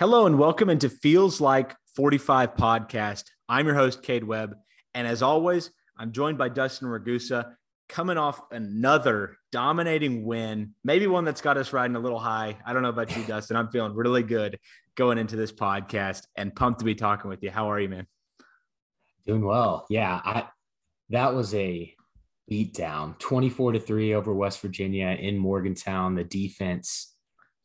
Hello and welcome into Feels Like 45 podcast. I'm your host, Cade Webb. And as always, I'm joined by Dustin Ragusa, coming off another dominating win, maybe one that's got us riding a little high. I don't know about you, Dustin. I'm feeling really good going into this podcast and pumped to be talking with you. How are you, man? Doing well. Yeah, I that was a beat down 24 to 3 over West Virginia in Morgantown. The defense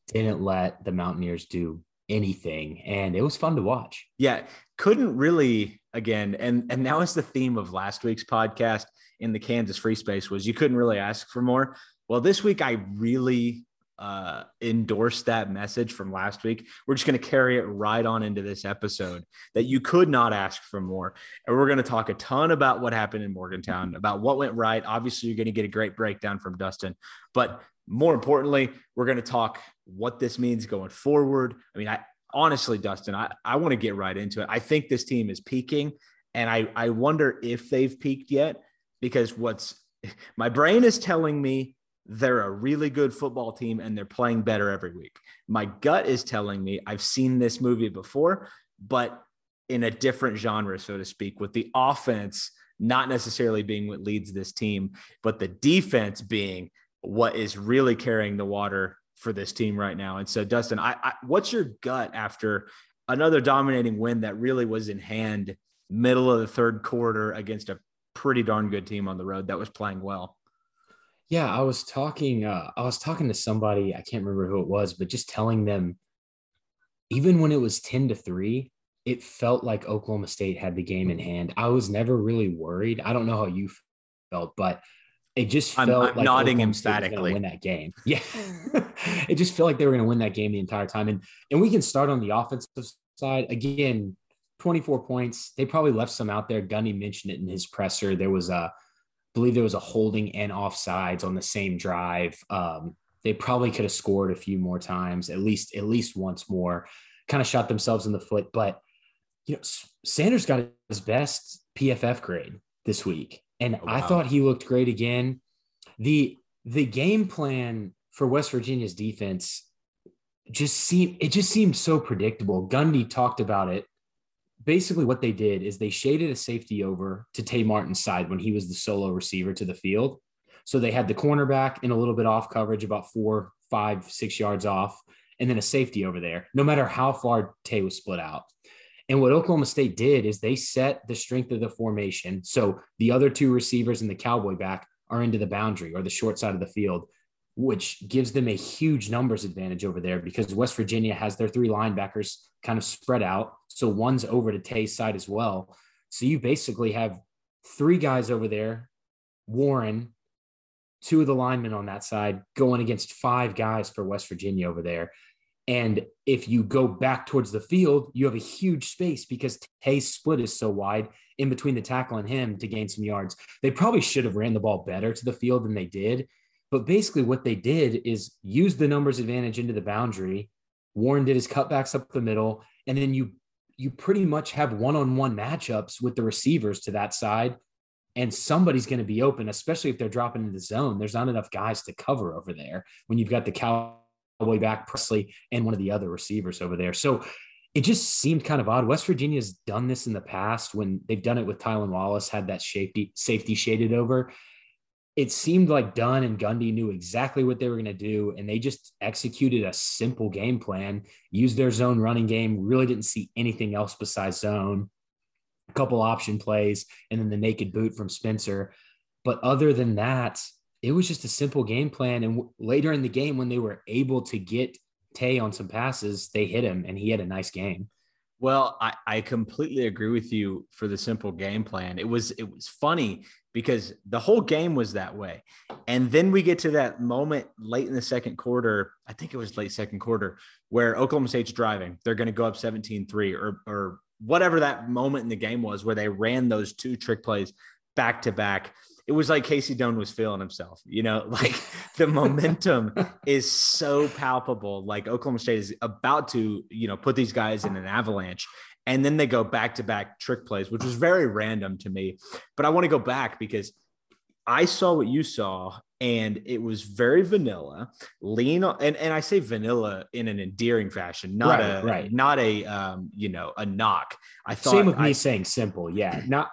didn't let the Mountaineers do anything and it was fun to watch. Yeah, couldn't really again and and that was the theme of last week's podcast in the Kansas free space was you couldn't really ask for more. Well, this week I really uh endorsed that message from last week. We're just going to carry it right on into this episode that you could not ask for more. And we're going to talk a ton about what happened in Morgantown, about what went right. Obviously, you're going to get a great breakdown from Dustin, but more importantly, we're going to talk what this means going forward. I mean, I honestly, Dustin, I, I want to get right into it. I think this team is peaking, and I, I wonder if they've peaked yet because what's my brain is telling me they're a really good football team and they're playing better every week. My gut is telling me I've seen this movie before, but in a different genre, so to speak, with the offense not necessarily being what leads this team, but the defense being what is really carrying the water for this team right now. And so, Dustin, I, I, what's your gut after another dominating win that really was in hand, middle of the third quarter against a pretty darn good team on the road that was playing well? Yeah, I was talking. Uh, I was talking to somebody. I can't remember who it was, but just telling them, even when it was ten to three, it felt like Oklahoma State had the game in hand. I was never really worried. I don't know how you felt, but it just felt I'm, I'm like nodding Oklahoma emphatically win that game. Yeah, it just felt like they were going to win that game the entire time. And and we can start on the offensive side again. 24 points. They probably left some out there. Gundy mentioned it in his presser. There was a, I believe there was a holding and offsides on the same drive. Um, they probably could have scored a few more times, at least at least once more. Kind of shot themselves in the foot. But you know, Sanders got his best PFF grade this week. And oh, wow. I thought he looked great again. The the game plan for West Virginia's defense just seemed it just seemed so predictable. Gundy talked about it. Basically, what they did is they shaded a safety over to Tay Martin's side when he was the solo receiver to the field. So they had the cornerback in a little bit off coverage, about four, five, six yards off, and then a safety over there, no matter how far Tay was split out. And what Oklahoma State did is they set the strength of the formation. So the other two receivers and the cowboy back are into the boundary or the short side of the field, which gives them a huge numbers advantage over there because West Virginia has their three linebackers kind of spread out. So one's over to Tay's side as well. So you basically have three guys over there, Warren, two of the linemen on that side, going against five guys for West Virginia over there. And if you go back towards the field, you have a huge space because Tay's split is so wide in between the tackle and him to gain some yards. They probably should have ran the ball better to the field than they did. But basically, what they did is use the numbers advantage into the boundary. Warren did his cutbacks up the middle, and then you you pretty much have one-on-one matchups with the receivers to that side, and somebody's going to be open, especially if they're dropping into the zone. There's not enough guys to cover over there when you've got the cow way back, Presley, and one of the other receivers over there. So it just seemed kind of odd. West Virginia's done this in the past when they've done it with Tylan Wallace, had that safety safety shaded over. It seemed like Dunn and Gundy knew exactly what they were going to do, and they just executed a simple game plan, used their zone running game, really didn't see anything else besides zone, a couple option plays, and then the naked boot from Spencer. But other than that, it was just a simple game plan. And w- later in the game, when they were able to get Tay on some passes, they hit him and he had a nice game. Well, I, I completely agree with you for the simple game plan. It was it was funny because the whole game was that way. And then we get to that moment late in the second quarter, I think it was late second quarter, where Oklahoma State's driving. They're going to go up 17-3 or or whatever that moment in the game was where they ran those two trick plays back to back it was like Kasey Dunn was feeling himself. You know, like the momentum is so palpable. Like Oklahoma State is about to, you know, put these guys in an avalanche. And then they go back to back trick plays, which was very random to me. But I want to go back because I saw what you saw and it was very vanilla lean on and, and i say vanilla in an endearing fashion not right, a right. not a um you know a knock i thought same with I, me saying simple yeah not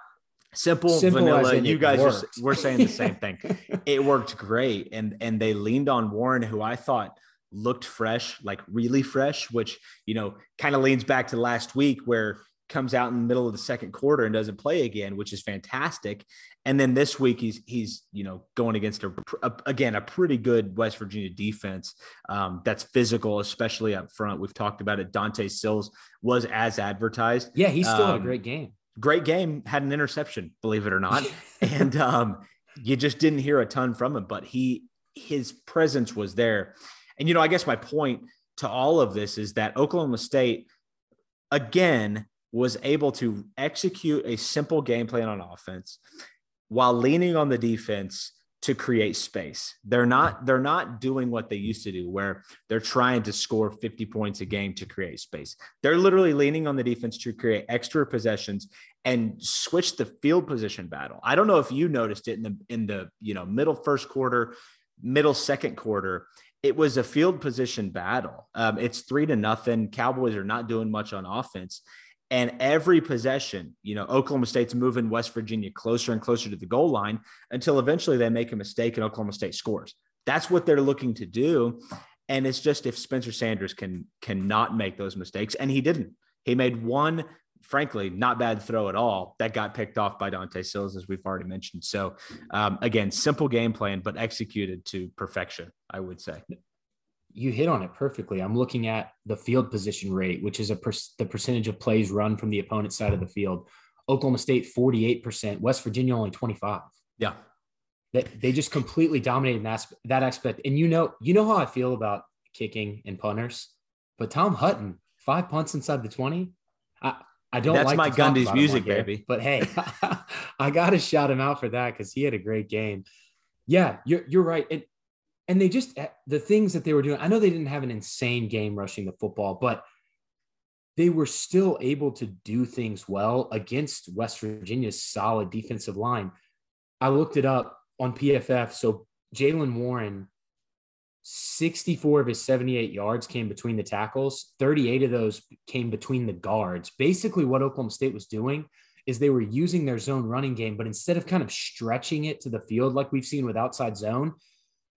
simple, simple vanilla you guys are, we're saying the same thing it worked great and and they leaned on warren who i thought looked fresh like really fresh which you know kind of leans back to last week where comes out in the middle of the second quarter and doesn't play again, which is fantastic. And then this week he's he's you know going against a, a again a pretty good West Virginia defense um, that's physical, especially up front. We've talked about it. Dante Stills was as advertised. Yeah, he still um, had a great game. Great game. Had an interception, believe it or not, and um, you just didn't hear a ton from him. But he his presence was there. And you know, I guess my point to all of this is that Oklahoma State again was able to execute a simple game plan on offense while leaning on the defense to create space. They're not they're not doing what they used to do where they're trying to score 50 points a game to create space. They're literally leaning on the defense to create extra possessions and switch the field position battle. I don't know if you noticed it in the in the, you know, middle first quarter, middle second quarter. It was a field position battle. Um, it's three to nothing. Cowboys are not doing much on offense. And every possession, you know, Oklahoma State's moving West Virginia closer and closer to the goal line until eventually they make a mistake and Oklahoma State scores. That's what they're looking to do. And it's just if Spencer Sanders can cannot make those mistakes, and he didn't. He made one, frankly, not bad throw at all that got picked off by Dante Stills, as we've already mentioned. So um, again, simple game plan, but executed to perfection, I would say you hit on it perfectly. I'm looking at the field position rate, which is a per- the percentage of plays run from the opponent's side of the field. Oklahoma State 48%, West Virginia only 25. Yeah. They, they just completely dominated that, that aspect. And you know, you know how I feel about kicking and punters, but Tom Hutton, five punts inside the 20. I, I don't That's like my Gundy's music, baby. But hey, I got to shout him out for that because he had a great game. Yeah, you're, you're right. And and they just eh, the things that they were doing. I know they didn't have an insane game rushing the football, but they were still able to do things well against West Virginia's solid defensive line. I looked it up on PFF. So Jaylen Warren, 64 of his 78 yards came between the tackles. 38 of those came between the guards. Basically, what Oklahoma State was doing is they were using their zone running game, but instead of kind of stretching it to the field like we've seen with outside zone,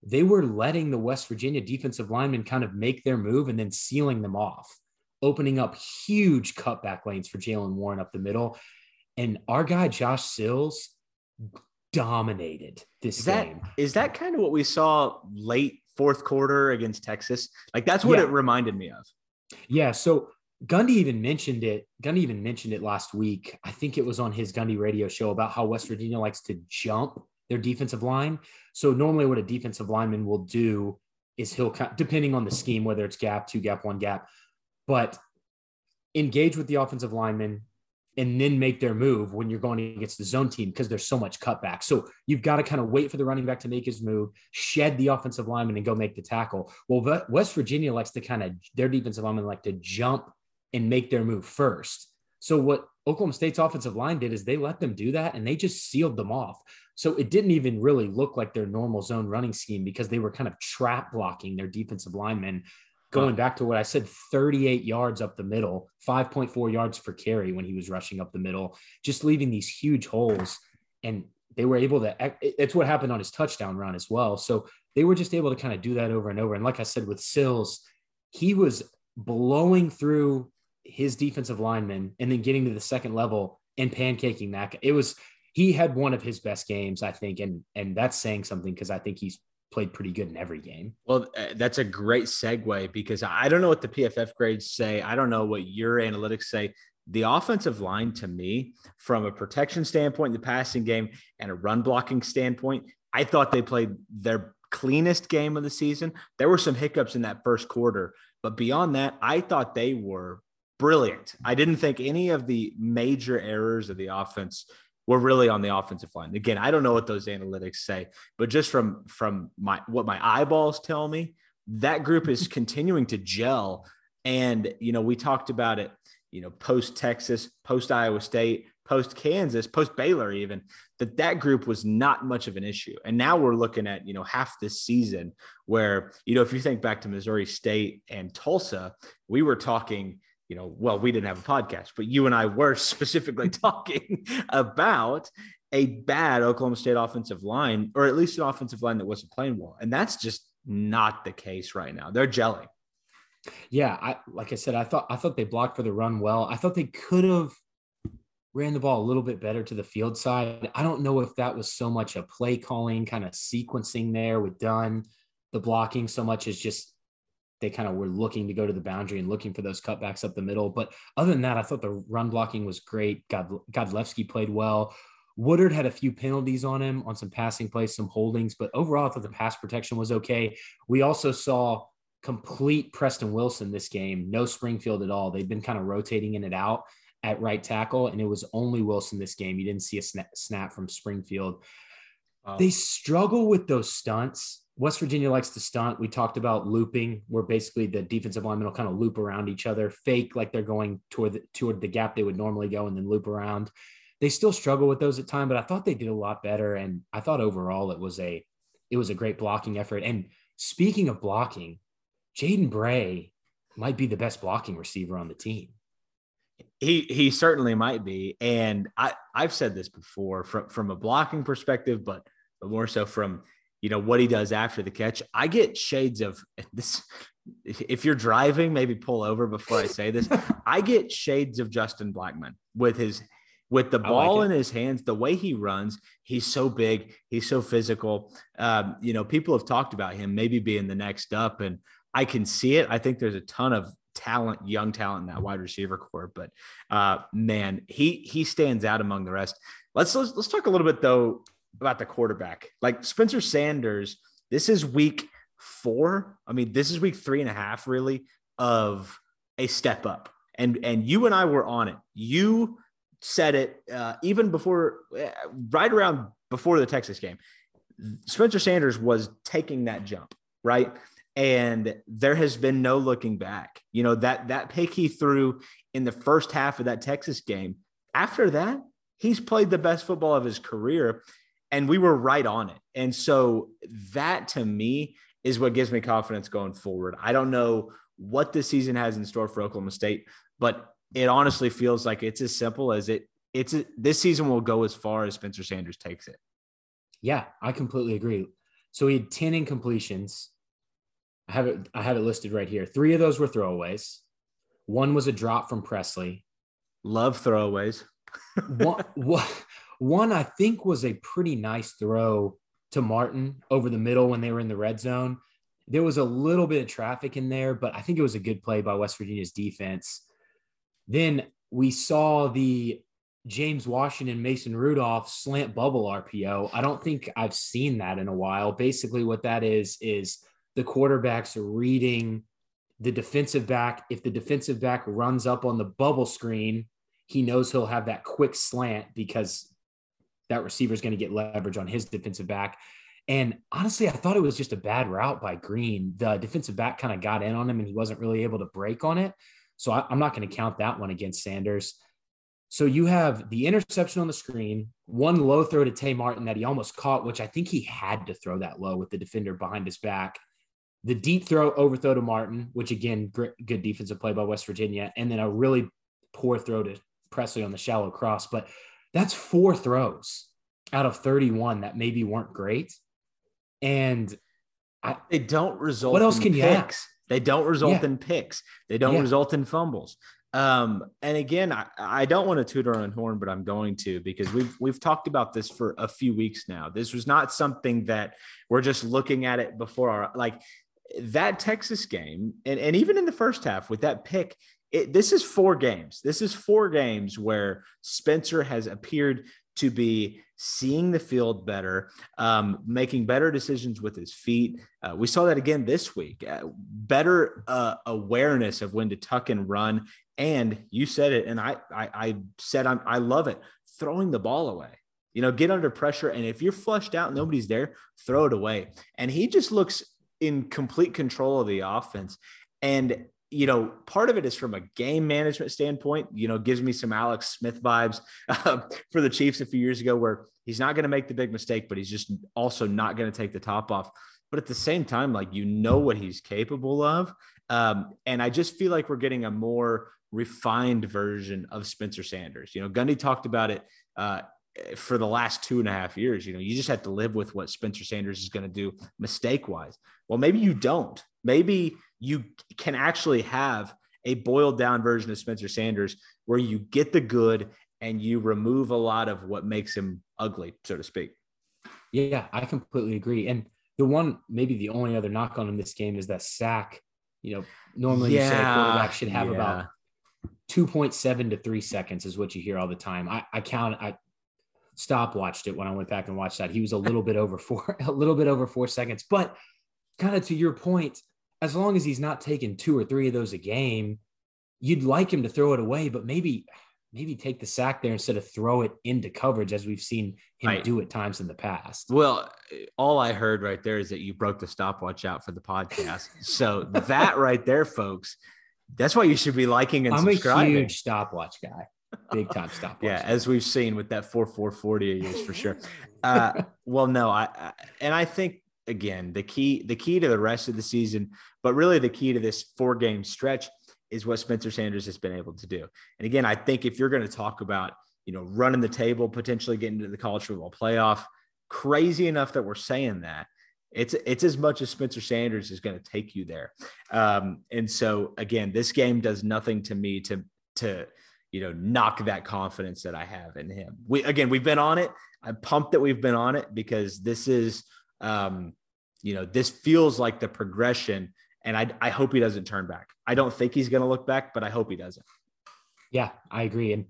they were letting the West Virginia defensive linemen kind of make their move and then sealing them off, opening up huge cutback lanes for Jaylen Warren up the middle. And our guy, Josh Sills, dominated this is game. That, is that kind of what we saw late fourth quarter against Texas? Like that's what yeah. it reminded me of. Yeah. So Gundy even mentioned it. Gundy even mentioned it last week. I think it was on his Gundy radio show about how West Virginia likes to jump their defensive line. So normally, what a defensive lineman will do is he'll, depending on the scheme, whether it's gap, two gap, one gap, but engage with the offensive lineman and then make their move when you're going against the zone team because there's so much cutback. So you've got to kind of wait for the running back to make his move, shed the offensive lineman, and go make the tackle. Well, West Virginia likes to kind of their defensive lineman like to jump and make their move first. So what Oklahoma State's offensive line did is they let them do that and they just sealed them off. So it didn't even really look like their normal zone running scheme because they were kind of trap blocking their defensive linemen. Going back to what I said, 38 yards up the middle, 5.4 yards for carry when he was rushing up the middle, just leaving these huge holes. And they were able to, it's what happened on his touchdown run as well. So they were just able to kind of do that over and over. And like I said, with Sills, he was blowing through his defensive linemen and then getting to the second level and pancaking that. It was he had one of his best games, I think, and and that's saying something because I think he's played pretty good in every game. Well, uh, that's a great segue because I don't know what the PFF grades say. I don't know what your analytics say. The offensive line, to me, from a protection standpoint, the passing game, and a run blocking standpoint, I thought they played their cleanest game of the season. There were some hiccups in that first quarter, but beyond that, I thought they were brilliant. I didn't think any of the major errors of the offense were really on the offensive line. Again, I don't know what those analytics say, but just from from my what my eyeballs tell me, that group is continuing to gel. And you know, we talked about it. you know, post Texas, post Iowa State, post Kansas, post Baylor, even that that group was not much of an issue. And now we're looking at, you know, half this season where, you know, if you think back to Missouri State and Tulsa, we were talking, you know, well, we didn't have a podcast, but you and I were specifically mm-hmm. talking about a bad Oklahoma State offensive line, or at least an offensive line that wasn't playing well. And that's just not the case right now. They're gelling. Yeah, I like I said, I thought I thought they blocked for the run well. I thought they could have ran the ball a little bit better to the field side. I don't know if that was so much a play calling kind of sequencing there with Dunn, the blocking so much as just they kind of were looking to go to the boundary and looking for those cutbacks up the middle. But other than that, I thought the run blocking was great. God Godlewski played well. Woodard had a few penalties on him on some passing plays, some holdings, but overall, I thought the pass protection was okay. We also saw complete Preston Wilson this game, no Springfield at all. They've been kind of rotating in and out at right tackle, and it was only Wilson this game. You didn't see a snap, snap from Springfield. They struggle with those stunts. West Virginia likes to stunt. We talked about looping, where basically the defensive linemen will kind of loop around each other, fake like they're going toward the, toward the gap they would normally go, and then loop around. They still struggle with those at time, but I thought they did a lot better, and I thought overall it was a it was a great blocking effort. And speaking of blocking, Jaden Bray might be the best blocking receiver on the team. He he certainly might be, and I I've said this before from from a blocking perspective, but but more so from you know what he does after the catch. I get shades of this. If you're driving, maybe pull over before I say this. I get shades of Justin Blackmon with his with the ball like in his hands, the way he runs, he's so big, he's so physical. Um, you know, people have talked about him maybe being the next up, and I can see it. I think there's a ton of talent, young talent in that wide receiver corps, but uh, man, he he stands out among the rest. Let's, let's let's talk a little bit though about the quarterback. Like Spencer Sanders, this is week four. I mean, this is week three and a half, really, of a step up. And and you and I were on it. You said it uh, even before, uh, right around before the Texas game. Spencer Sanders was taking that jump, right? and there has been no looking back. You know that that pick he threw in the first half of that Texas game. After that, he's played the best football of his career, and we were right on it. And so that to me is what gives me confidence going forward. I don't know what this season has in store for Oklahoma State, but it honestly feels like it's as simple as it. It's a, this season will go as far as Spencer Sanders takes it. Yeah, I completely agree. So he had 10 incompletions I have it. I have it listed right here. Three of those were throwaways. One was a drop from Presley. Love throwaways. one, one, one, I think, was a pretty nice throw to Martin over the middle when they were in the red zone. There was a little bit of traffic in there, but I think it was a good play by West Virginia's defense. Then we saw the James Washington, Mason Rudolph slant bubble RPO. I don't think I've seen that in a while. Basically, what that is is the quarterbacks reading the defensive back. If the defensive back runs up on the bubble screen, he knows he'll have that quick slant because that receiver is going to get leverage on his defensive back. And honestly, I thought it was just a bad route by Green. The defensive back kind of got in on him and he wasn't really able to break on it. So I, am not going to count that one against Sanders. So you have the interception on the screen, one low throw to Tay Martin that he almost caught, which I think he had to throw that low with the defender behind his back the deep throw overthrow to Martin, which again, good defensive play by West Virginia, and then a really poor throw to Presley on the shallow cross. But that's four throws out of 31 that maybe weren't great. And I, they don't result. What else can picks. you ask? They don't result yeah. in picks. They don't yeah. result in fumbles. Um, and again, I, I don't want to toot our own horn, but I'm going to because we've we've talked about this for a few weeks now. This was not something that we're just looking at it before our like that Texas game, and, and even in the first half with that pick, it, this is four games. This is four games where Spencer has appeared to be seeing the field better, um, making better decisions with his feet. Uh, we saw that again this week. Uh, better uh, awareness of when to tuck and run. And you said it, and I I, I said I'm, I love it. Throwing the ball away. You know, get under pressure, and if you're flushed out, nobody's there, throw it away. And he just looks in complete control of the offense. And you know, part of it is from a game management standpoint, you know, gives me some Alex Smith vibes uh, for the Chiefs a few years ago, where he's not going to make the big mistake, but he's just also not going to take the top off. But at the same time, like, you know what he's capable of. Um, and I just feel like we're getting a more refined version of Spencer Sanders. You know, Gundy talked about it uh, for the last two and a half years. You know, you just have to live with what Spencer Sanders is going to do mistake wise. Well, maybe you don't. Maybe you can actually have a boiled down version of Spencer Sanders where you get the good and you remove a lot of what makes him ugly, so to speak. Yeah, I completely agree. And the one, maybe the only other knock on in this game is that sack. You know, normally yeah, you say a quarterback should have yeah. about 2.7 to three seconds is what you hear all the time. I, I count, I stop watched it when I went back and watched that. He was a little bit over four, a little bit over four seconds. But kind of to your point, as long as he's not taking two or three of those a game, you'd like him to throw it away, but maybe maybe take the sack there instead of throw it into coverage as we've seen him right. do at times in the past. Well, all I heard right there is that you broke the stopwatch out for the podcast. so that right there, folks, that's why you should be liking and I'm subscribing. a huge stopwatch guy. Big time stopwatch. yeah, as we've seen with that 4440 a years for sure. Uh, well, no, I, I and I think again the key the key to the rest of the season, but really the key to this four game stretch is what Spencer Sanders has been able to do. And again, I think if you're going to talk about you know running the table, potentially getting to the college football playoff, crazy enough that we're saying that it's it's as much as Spencer Sanders is going to take you there. Um, and so again, this game does nothing to me to to you know knock that confidence that I have in him. We again we've been on it. I'm pumped that we've been on it because this is um, you know this feels like the progression, and I I hope he doesn't turn back. I don't think he's going to look back, but I hope he doesn't. Yeah, I agree, and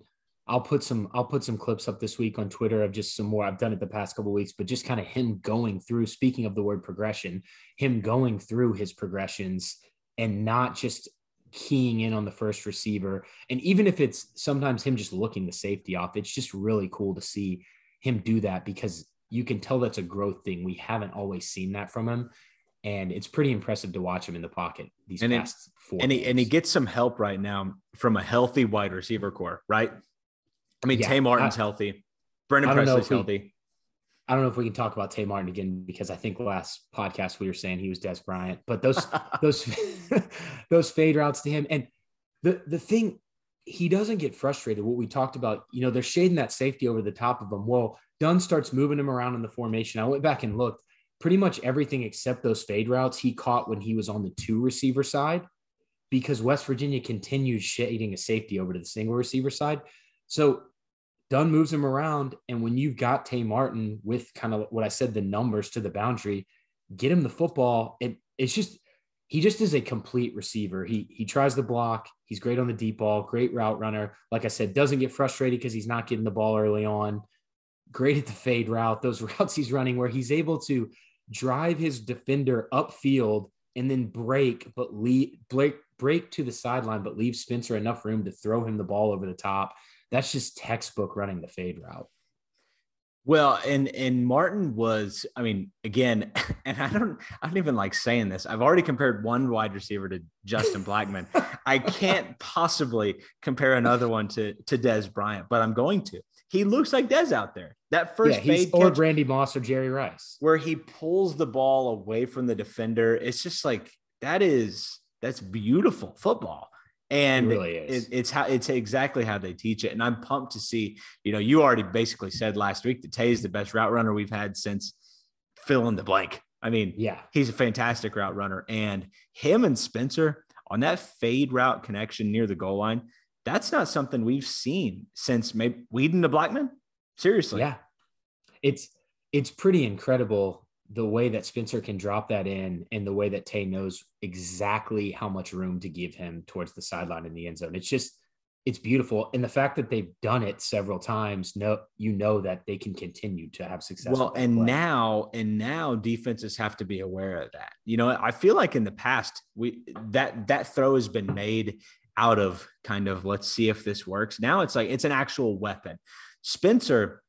I'll put some I'll put some clips up this week on Twitter of just some more. I've done it the past couple weeks, but just kind of him going through. Speaking of the word progression, him going through his progressions and not just keying in on the first receiver. And even if it's sometimes him just looking the safety off, it's just really cool to see him do that because you can tell that's a growth thing. We haven't always seen that from him. And it's pretty impressive to watch him in the pocket these and past it, four. And he, and he gets some help right now from a healthy wide receiver corps, right? I mean, yeah, Tay Martin's I, healthy. Brennan Presley's healthy. I don't know if we can talk about Tay Martin again because I think last podcast we were saying he was Dez Bryant, but those those those fade routes to him and the the thing he doesn't get frustrated. What we talked about, you know, they're shading that safety over the top of him. Well, Dunn starts moving him around in the formation. I went back and looked. Pretty much everything except those fade routes he caught when he was on the two receiver side, because West Virginia continued shading a safety over to the single receiver side. So Dunn moves him around. And when you've got Tay Martin with kind of what I said, the numbers to the boundary, get him the football. It, it's just, he just is a complete receiver. He he tries the block. He's great on the deep ball, great route runner. Like I said, doesn't get frustrated because he's not getting the ball early on. Great at the fade route, those routes he's running where he's able to drive his defender upfield and then break, but lead break break to the sideline, but leave Spencer enough room to throw him the ball over the top that's just textbook running the fade route. Well, and and Martin was, I mean, again, and I don't, I don't even like saying this. I've already compared one wide receiver to Justin Blackmon. I can't possibly compare another one to to Dez Bryant, but I'm going to. He looks like Dez out there. That first yeah, he's or Randy Moss or Jerry Rice, where he pulls the ball away from the defender. It's just like that is that's beautiful football and it really it, it's how it's exactly how they teach it and i'm pumped to see you know you already basically said last week that tay is the best route runner we've had since fill in the blank i mean yeah he's a fantastic route runner and him and spencer on that fade route connection near the goal line that's not something we've seen since maybe Weeden to Blackmon. Seriously. Yeah. It's it's pretty incredible the way that Spencer can drop that in and the way that Tay knows exactly how much room to give him towards the sideline in the end zone. It's just it's beautiful. And the fact that they've done it several times, no, you know that they can continue to have success. Well, and play. now, and now defenses have to be aware of that. You know, I feel like in the past, we that that throw has been made out of kind of let's see if this works. Now it's like it's an actual weapon. Spencer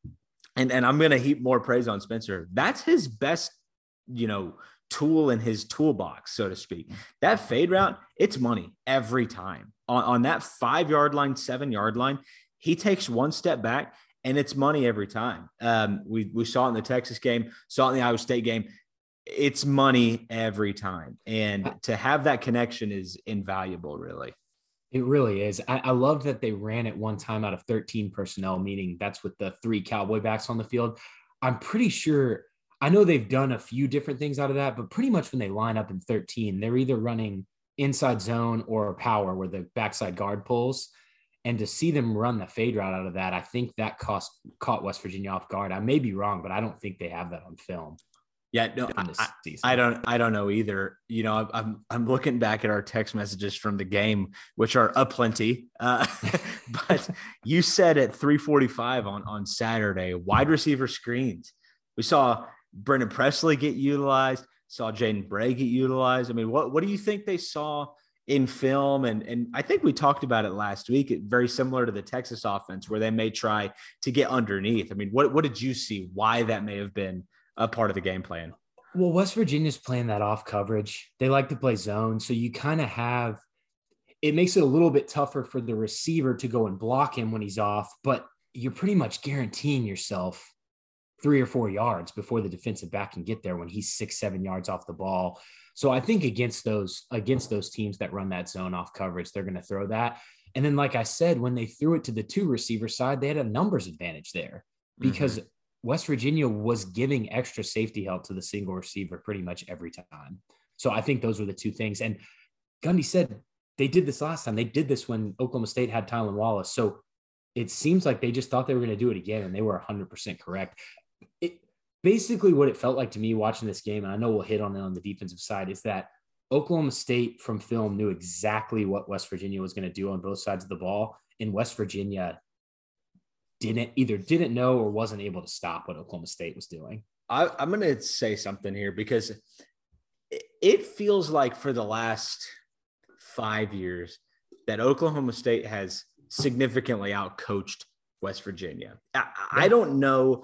and and I'm going to heap more praise on Spencer. That's his best, you know, tool in his toolbox, so to speak. That fade route, it's money every time. On, on that five yard line, seven yard line, he takes one step back and it's money every time. Um, we, we saw it in the Texas game, saw it in the Iowa State game. It's money every time. And to have that connection is invaluable, really. It really is. I, I love that they ran it one time out of 13 personnel, meaning that's with the three cowboy backs on the field. I'm pretty sure I know they've done a few different things out of that, but pretty much when they line up in 13, they're either running inside zone or power where the backside guard pulls. And to see them run the fade route out of that, I think that cost caught West Virginia off guard. I may be wrong, but I don't think they have that on film. Yeah, no, I, I, don't, I don't know either. You know, I'm, I'm looking back at our text messages from the game, which are aplenty. Uh, but you said at 3:45 on on Saturday, wide receiver screens. We saw Brennan Presley get utilized, saw Jaden Bray get utilized. I mean, what what do you think they saw in film? And and I think we talked about it last week. It, very similar to the Texas offense, where they may try to get underneath. I mean, what what did you see? Why that may have been a part of the game plan? Well, West Virginia's playing that off coverage. They like to play zone, so you kind of have. It makes it a little bit tougher for the receiver to go and block him when he's off, but you're pretty much guaranteeing yourself three or four yards before the defensive back can get there when he's six, seven yards off the ball. So I think against those against those teams that run that zone off coverage, they're going to throw that. And then, like I said, when they threw it to the two receiver side, they had a numbers advantage there because mm-hmm. West Virginia was giving extra safety help to the single receiver pretty much every time. So I think those were the two things. And Gundy said they did this last time. They did this when Oklahoma State had Tylan Wallace. So it seems like they just thought they were going to do it again, and they were 100% correct it basically what it felt like to me watching this game, and I know we'll hit on it on the defensive side, is that Oklahoma State from film knew exactly what West Virginia was going to do on both sides of the ball, and West Virginia didn't either didn't know or wasn't able to stop what Oklahoma State was doing. I, I'm going to say something here because it feels like for the last five years that Oklahoma State has significantly outcoached West Virginia. I, I don't know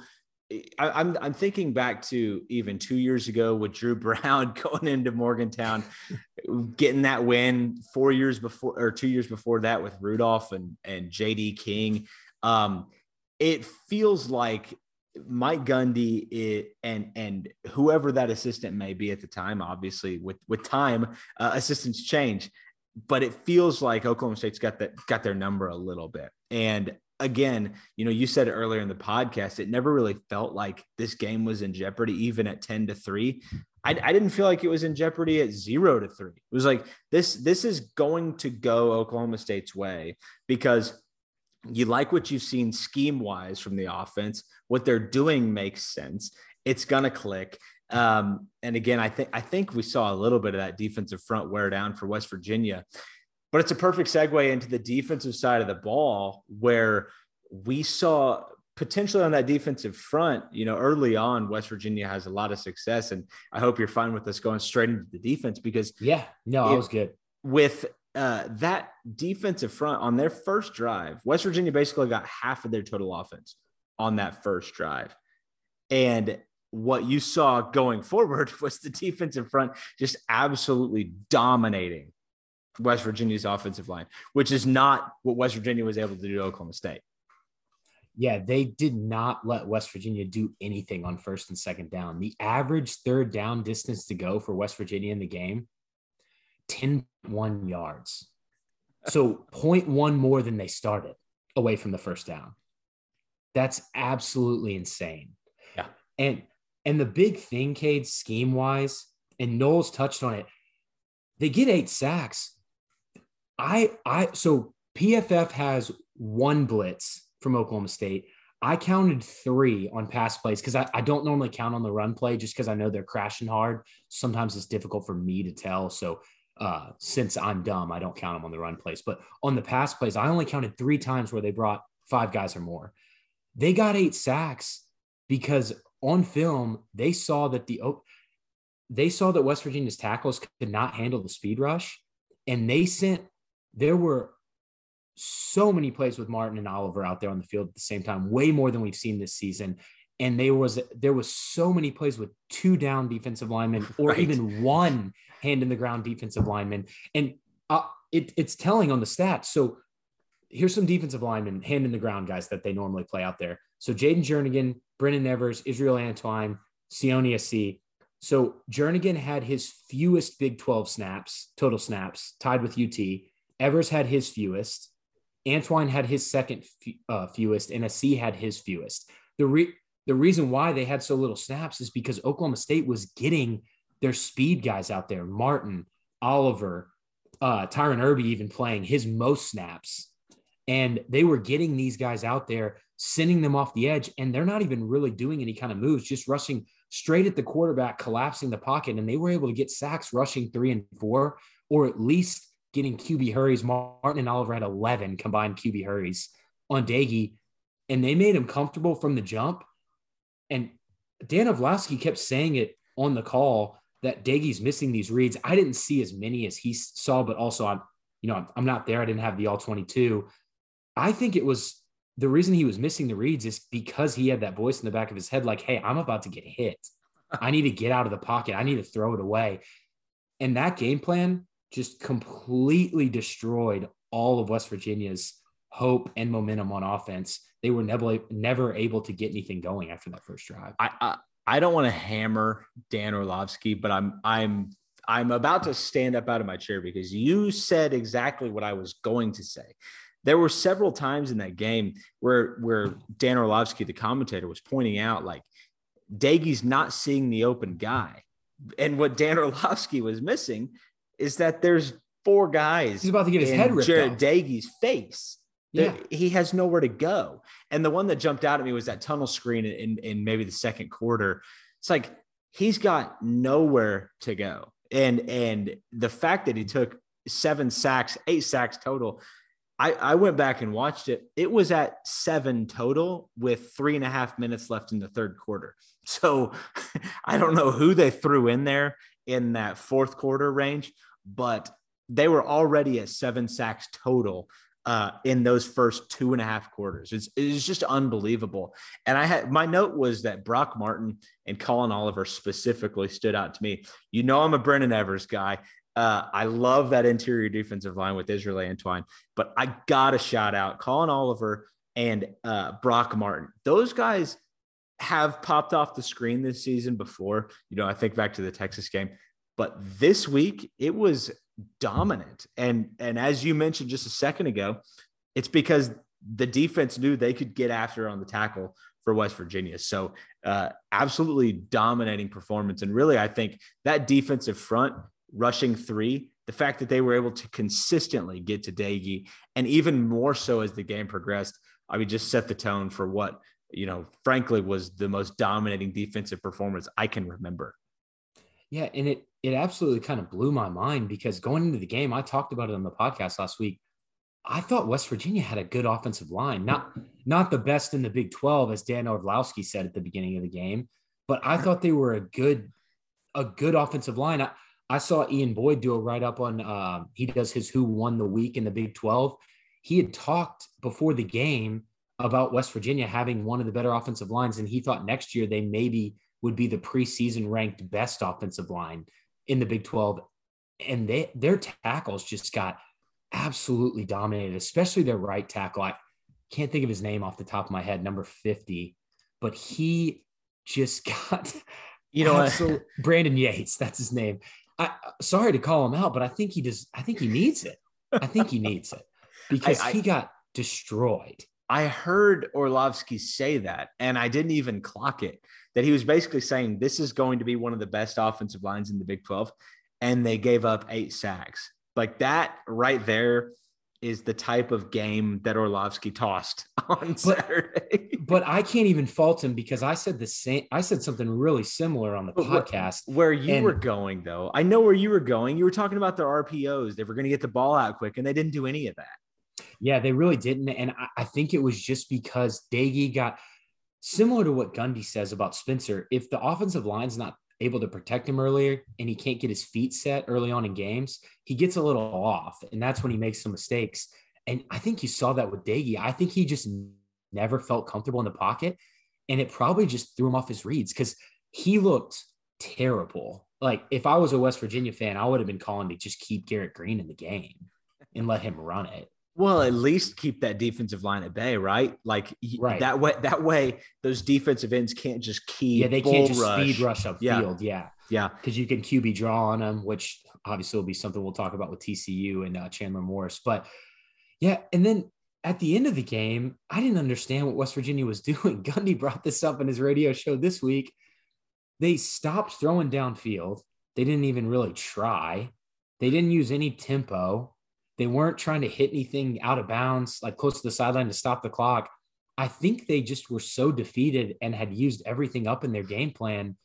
I, am I'm, I'm thinking back to even two years ago with Dru Brown going into Morgantown, getting that win four years before or two years before that with Rudolph and and JD King. Um, it feels like Mike Gundy it, and and whoever that assistant may be at the time, obviously with with time, uh, assistants change, but it feels like Oklahoma State's got that got their number a little bit. And again, you know, you said it earlier in the podcast, it never really felt like this game was in jeopardy, even at 10 to 3. I, I, didn't feel like it was in jeopardy at zero to three. It was like this, this is going to go Oklahoma State's way because you like what you've seen scheme wise from the offense. What they're doing makes sense. It's gonna click. Um, and again, I think I think we saw a little bit of that defensive front wear down for West Virginia. But it's a perfect segue into the defensive side of the ball where we saw potentially on that defensive front, you know, early on, West Virginia has a lot of success. And I hope you're fine with us going straight into the defense because yeah, no, I was good. With uh, that defensive front on their first drive, West Virginia basically got half of their total offense on that first drive. And what you saw going forward was the defensive front just absolutely dominating West Virginia's offensive line, which is not what West Virginia was able to do to Oklahoma State. Yeah, they did not let West Virginia do anything on first and second down. The average third down distance to go for West Virginia in the game 10.1 yards. So 0.1 more than they started away from the first down. That's absolutely insane. Yeah. And and the big thing, Cade, scheme wise, and Knowles touched on it. They get eight sacks, I I so PFF has one blitz from Oklahoma State. I counted three on pass plays because I, I don't normally count on the run play just because I know they're crashing hard. Sometimes it's difficult for me to tell. So uh, since I'm dumb, I don't count them on the run plays. But on the pass plays, I only counted three times where they brought five guys or more. They got eight sacks because on film they saw that the they saw that West Virginia's tackles could not handle the speed rush, and they sent there were so many plays with Martin and Oliver out there on the field at the same time, way more than we've seen this season. and there was there was so many plays with two down defensive linemen or Right. even one hand in the ground defensive lineman, and uh, it, it's telling on the stats. So here's some defensive linemen, hand in the ground guys that they normally play out there. So Jayden Jernigan, Brendon Evers, Israel Antwine, Sione Asi. So Jernigan had his fewest Big 12 snaps, total snaps, tied with UT. Evers had his fewest. Antwine had his second uh, fewest, and Asi had his fewest. The re- the reason why they had so little snaps is because Oklahoma State was getting their speed guys out there. Martin, Oliver, uh, Tyron Irby even playing his most snaps. And they were getting these guys out there, sending them off the edge, and they're not even really doing any kind of moves, just rushing straight at the quarterback, collapsing the pocket. And they were able to get sacks rushing three and four, or at least getting QB hurries. Martin and Oliver had 11 combined QB hurries on Doege, and they made him comfortable from the jump. And Dan Orlovsky kept saying it on the call that Doege's missing these reads. I didn't see as many as he saw, but also I'm, you know, I'm, I'm not there. I didn't have the all 22. I think it was the reason he was missing the reads is because he had that voice in the back of his head, like, hey, I'm about to get hit. I need to get out of the pocket. I need to throw it away. And that game plan just completely destroyed all of West Virginia's hope and momentum on offense. They were never never able to get anything going after that first drive. I, I I don't want to hammer Dan Orlovsky, but I'm I'm I'm about to stand up out of my chair because you said exactly what I was going to say. There were several times in that game where where Dan Orlovsky, the commentator, was pointing out like Doege's not seeing the open guy, and what Dan Orlovsky was missing is that there's four guys He's about to get his head ripped Jared off. Doege's face. Yeah. He has nowhere to go. And the one that jumped out at me was that tunnel screen in, in maybe the second quarter. It's like he's got nowhere to go. And and the fact that he took seven sacks, eight sacks total. I, I went back and watched it. It was at seven total with three and a half minutes left in the third quarter. So I don't know who they threw in there in that fourth quarter range, but they were already at seven sacks total uh, in those first two and a half quarters. It's, it's just unbelievable. And I had my note was that Brock Martin and Collin Oliver specifically stood out to me. You know, I'm a Brendon Evers guy. Uh, I love that interior defensive line with Israel Antwine, but I got to shout out Collin Oliver and uh, Brock Martin. Those guys have popped off the screen this season before. You know, I think back to the Texas game, but this week it was dominant. And and as you mentioned just a second ago, it's because the defense knew they could get after on the tackle for West Virginia. So uh, absolutely dominating performance. And really, I think that defensive front rushing three, the fact that they were able to consistently get to Doege, and even more so as the game progressed, I mean, just set the tone for what you know, frankly, was the most dominating defensive performance I can remember. Yeah, and it it absolutely kind of blew my mind because going into the game, I talked about it on the podcast last week. I thought West Virginia had a good offensive line, not not the best in the Big 12, as Dan Orlovsky said at the beginning of the game, but I thought they were a good a good offensive line. I, I saw Ian Boyd do a write up on uh, he does his who won the week in the Big 12. He had talked before the game about West Virginia having one of the better offensive lines, and he thought next year they maybe would be the preseason ranked best offensive line in the Big 12. And they their tackles just got absolutely dominated, especially their right tackle. I can't think of his name off the top of my head, number 50, but he just got You know, absolute- Brandon Yates, that's his name. I sorry to call him out, but I think he does I think he needs it. I think he needs it because I- he got destroyed. I heard Orlovsky say that, and I didn't even clock it. That he was basically saying this is going to be one of the best offensive lines in the Big 12, and they gave up eight sacks. Like that right there is the type of game that Orlovsky tossed on Saturday. But I can't even fault him because I said the same I said something really similar on the But podcast. Where you And- were going, though, I know where you were going. You were talking about their RPOs. They were going to get the ball out quick, and they didn't do any of that. Yeah, they really didn't. And I, I think it was just because Doege got similar to what Gundy says about Spencer. If the offensive line's not able to protect him earlier and he can't get his feet set early on in games, he gets a little off. And that's when he makes some mistakes. And I think you saw that with Doege. I think he just never felt comfortable in the pocket. and it probably just threw him off his reads because he looked terrible. Like if I was a West Virginia fan, I would have been calling to just keep Garrett Greene in the game and let him run it. Well, at least keep that defensive line at bay, right? Like right. that way. That way, those defensive ends can't just keep. Yeah, they can't just rush. speed rush upfield. Yeah, yeah, yeah. Because you can QB draw on them, which obviously will be something we'll talk about with TCU and uh, Chandler Morris. But yeah, and then at the end of the game, I didn't understand what West Virginia was doing. Gundy brought this up in his radio show this week. They stopped throwing downfield. They didn't even really try. They didn't use any tempo. They weren't trying to hit anything out of bounds, like close to the sideline to stop the clock. I think they just were so defeated and had used everything up in their game plan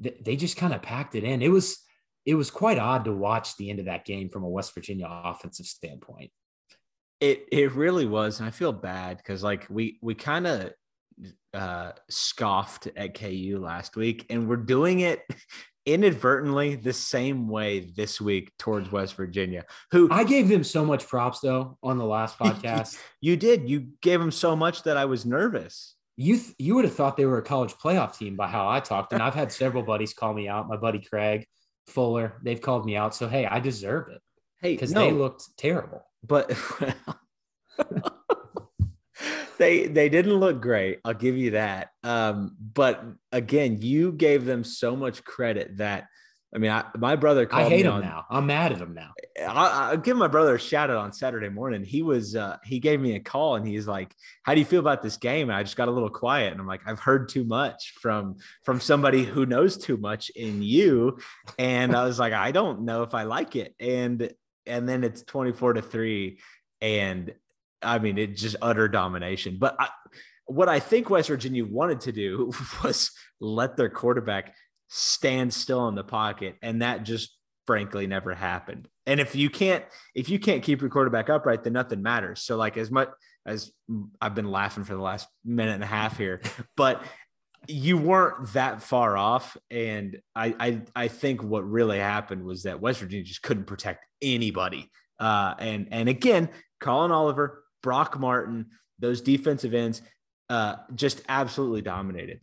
that they just kind of packed it in. It was it was quite odd to watch the end of that game from a West Virginia offensive standpoint. It it really was, and I feel bad because like we we kind of uh, scoffed at KU last week, and we're doing it inadvertently the same way this week towards West Virginia. Who I gave them so much props though on the last podcast. you did. You gave them so much that I was nervous. You th- you would have thought they were a college playoff team by how I talked, and I've had several buddies call me out. My buddy Craig Fuller, they've called me out. So hey, I deserve it. Hey, because no, they looked terrible. But they they didn't look great. I'll give you that. Um, but again, you gave them so much credit that I mean, I, my brother I hate him on, now. I'm mad at him now. I, will give my brother a shout out on Saturday morning. He was uh, he gave me a call and he's like, "How do you feel about this game?" And I just got a little quiet and I'm like, "I've heard too much from from somebody who knows too much in you," and I was like, "I don't know if I like it." And and then it's 24 to three, and I mean, it just utter domination. But I, what I think West Virginia wanted to do was let their quarterback stand still in the pocket, and that just frankly never happened. And if you can't, if you can't keep your quarterback upright, then nothing matters. So, like as much as I've been laughing for the last minute and a half here, but you weren't that far off. And I, I, I think what really happened was that West Virginia just couldn't protect anybody. Uh, and and again, Collin Oliver Brock Martin, those defensive ends, uh, just absolutely dominated.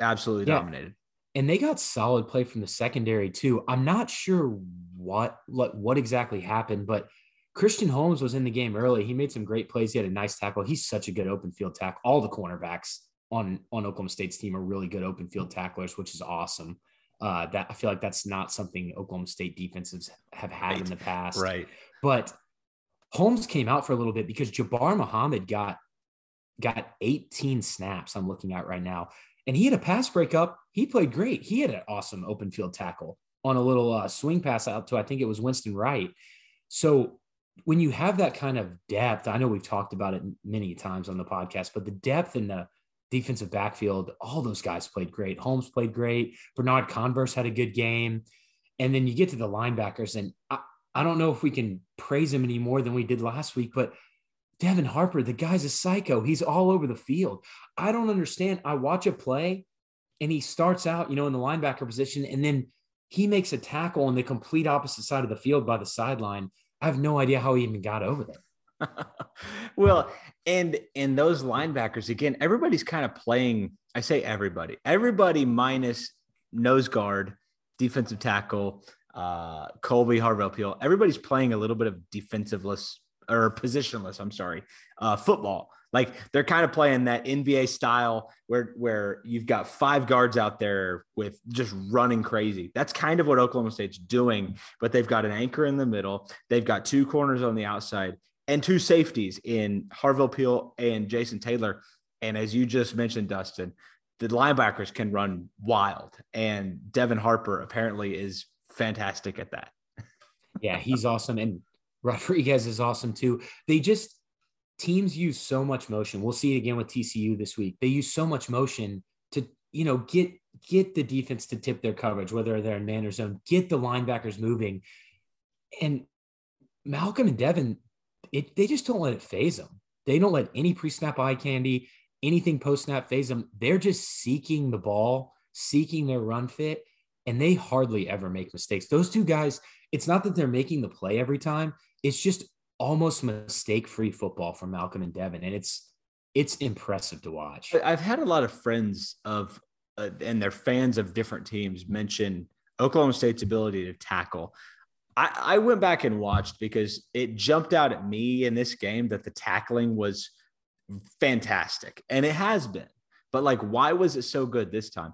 Absolutely yeah. dominated. And they got solid play from the secondary too. I'm not sure what what, what exactly happened, but Christian Holmes was in the game early. He made some great plays. He had a nice tackle. He's such a good open field tackle. All the cornerbacks on on Oklahoma State's team are really good open field tacklers, which is awesome. Uh, that I feel like that's not something Oklahoma State defenses have had right. in the past. Right. But Holmes came out for a little bit because Jabbar Muhammad got got 18 snaps. I'm looking at right now, and he had a pass breakup. He played great. He had an awesome open field tackle on a little uh, swing pass out to I think it was Winston Wright. So when you have that kind of depth, I know we've talked about it many times on the podcast, but the depth in the defensive backfield, all those guys played great. Holmes played great. Bernard Converse had a good game. And then you get to the linebackers, and I, I don't know if we can praise him any more than we did last week, but Devin Harper, the guy's a psycho. He's all over the field. I don't understand. I watch a play and he starts out, you know, in the linebacker position, and then he makes a tackle on the complete opposite side of the field by the sideline. I have no idea how he even got over there. well, and and those linebackers again, everybody's kind of playing. I say everybody, everybody minus nose guard, defensive tackle, uh, Kolby Harvell Peel. Everybody's playing a little bit of defensiveless or positionless. I'm sorry, uh, football. Like they're kind of playing that NBA style where where you've got five guards out there with just running crazy. That's kind of what Oklahoma State's doing, but they've got an anchor in the middle. They've got two corners on the outside and two safeties in Harvell Peel and Jason Taylor. And as you just mentioned, Dustin, the linebackers can run wild. And Devin Harper apparently is fantastic at that. yeah, he's awesome. And Rodriguez is awesome too. They just, teams use so much motion. We'll see it again with TCU this week. They use so much motion to, you know, get, get the defense to tip their coverage, whether they're in man or zone, get the linebackers moving. And Malcolm and Devin, it, they just don't let it phase them. They don't let any pre snap eye candy, anything post snap phase them. They're just seeking the ball, seeking their run fit and they hardly ever make mistakes. Those two guys, it's not that they're making the play every time, it's just almost mistake free football from Malcolm and Devin. And it's, it's impressive to watch. I've had a lot of friends of uh, and they're fans of different teams mention Oklahoma State's ability to tackle. I, I went back and watched because it jumped out at me in this game that the tackling was fantastic, and it has been. But like, why was it so good this time?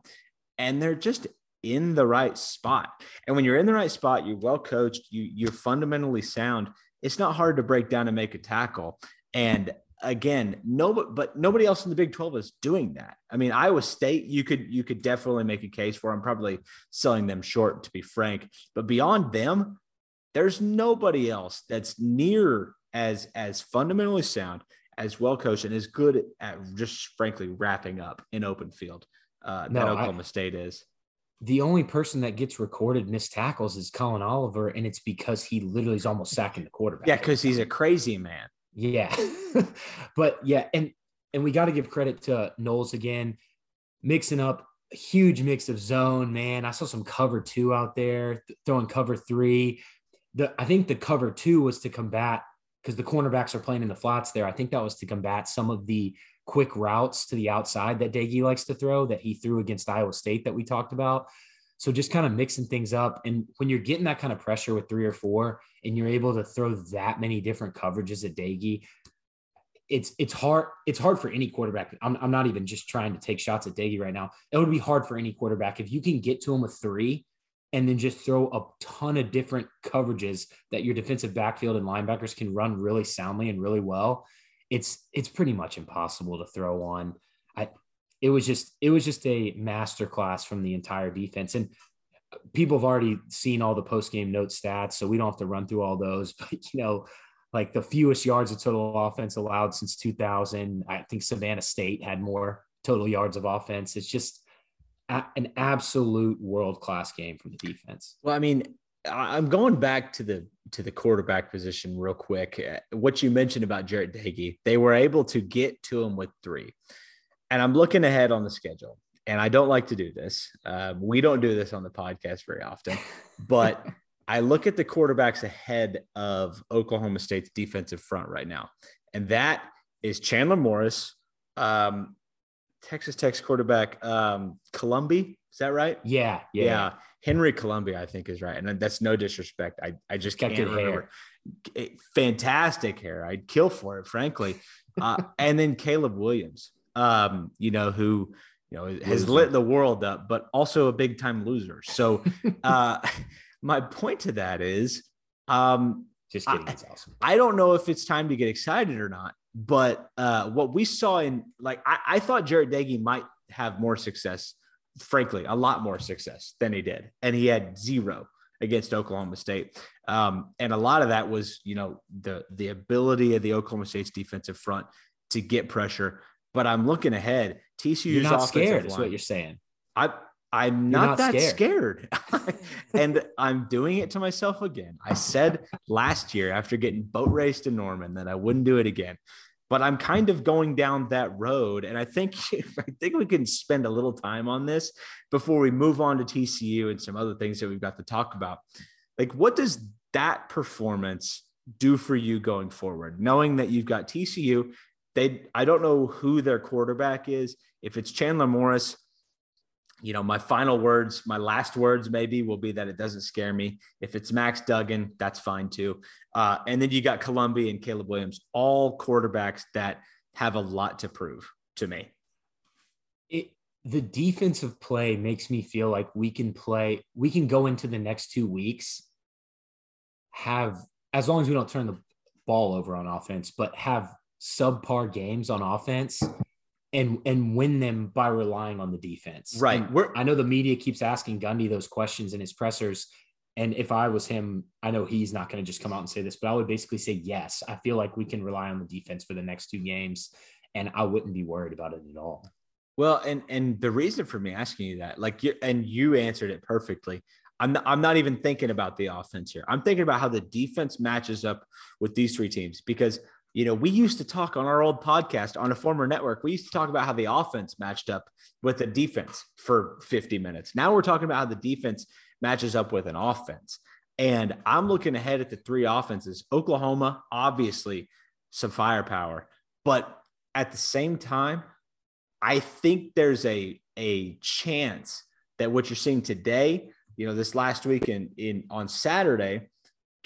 And they're just in the right spot. And when you're in the right spot, you're well coached, you you're fundamentally sound. It's not hard to break down and make a tackle. And again, no, but nobody else in the Big 12 is doing that. I mean, Iowa State, you could you could definitely make a case for. I'm probably selling them short, to be frank. But beyond them, there's nobody else that's near as as fundamentally sound, as well coached, and as good at just frankly wrapping up in open field uh, no, that Oklahoma I, State is. The only person that gets recorded missed tackles is Collin Oliver, and it's because he literally is almost sacking the quarterback. Yeah, because he's a crazy man. Yeah. but yeah, and and we got to give credit to Knowles again, mixing up a huge mix of zone, man. I saw some cover two out there, th- throwing cover three. The I think the cover two was to combat because the cornerbacks are playing in the flats there. I think that was to combat some of the quick routes to the outside that Doege likes to throw that he threw against Iowa State that we talked about. So just kind of mixing things up. And when you're getting that kind of pressure with three or four and you're able to throw that many different coverages at Doege, it's it's hard it's hard for any quarterback. I'm, I'm not even just trying to take shots at Doege right now. It would be hard for any quarterback if you can get to him with three and then just throw a ton of different coverages that your defensive backfield and linebackers can run really soundly and really well. It's it's pretty much impossible to throw on. I it was just it was just a masterclass from the entire defense. And people have already seen all the post game note stats, so we don't have to run through all those. But you know, like the fewest yards of total offense allowed since 2000. I think Savannah State had more total yards of offense. It's just a, an absolute world class game from the defense. Well, I mean, I'm going back to the to the quarterback position real quick. What you mentioned about Jarret Doege, they were able to get to him with three and I'm looking ahead on the schedule, and I don't like to do this. Uh, we don't do this on the podcast very often, but I look at the quarterbacks ahead of Oklahoma State's defensive front right now, and that is Chandler Morris, um, Texas Tech's quarterback, um, Colombi. Is that right? Yeah, yeah, yeah. Henry Colombi, I think, is right, and that's no disrespect. I I just can't remember. Hair. Fantastic hair. I'd kill for it, frankly. Uh, and then Caleb Williams um, you know, who you know has lit the world up, but also a big time loser. So, uh, my point to that is, um, just kidding, I, it's awesome. I don't know if it's time to get excited or not, but uh, what we saw in like I, I thought Jarret Doege might have more success, frankly, a lot more success than he did, and he had zero against Oklahoma State. Um, and a lot of that was, you know, the the ability of the Oklahoma State's defensive front to get pressure but I'm looking ahead. TCU's you're not scared. Line, is what you're saying. I I'm not, not, that scared, scared. and I'm doing it to myself again. I said last year after getting boat raced in Norman that I wouldn't do it again. But I'm kind of going down that road, and I think I think we can spend a little time on this before we move on to TCU and some other things that we've got to talk about. Like, what does that performance do for you going forward, knowing that you've got TCU they I don't know who their quarterback is. If it's Chandler Morris, you know, my final words, my last words maybe will be that it doesn't scare me. If it's Max Duggan, that's fine too. Uh, and then you got Colombi and Caleb Williams, all quarterbacks that have a lot to prove to me. It, the defensive play makes me feel like we can play, we can go into the next two weeks, have, as long as we don't turn the ball over on offense, but have subpar games on offense and and win them by relying on the defense. Right. I know the media keeps asking Gundy those questions in his pressers. And if I was him, I know he's not going to just come out and say this, but I would basically say yes. I feel like we can rely on the defense for the next two games, and I wouldn't be worried about it at all. Well, and and the reason for me asking you that, like you and you answered it perfectly. I'm not, I'm not even thinking about the offense here. I'm thinking about how the defense matches up with these three teams because you know, we used to talk on our old podcast on a former network. We used to talk about how the offense matched up with the defense for 50 minutes. Now we're talking about how the defense matches up with an offense. And I'm looking ahead at the three offenses. Oklahoma, obviously, some firepower, but at the same time, I think there's a a chance that what you're seeing today, you know, this last week in in on Saturday,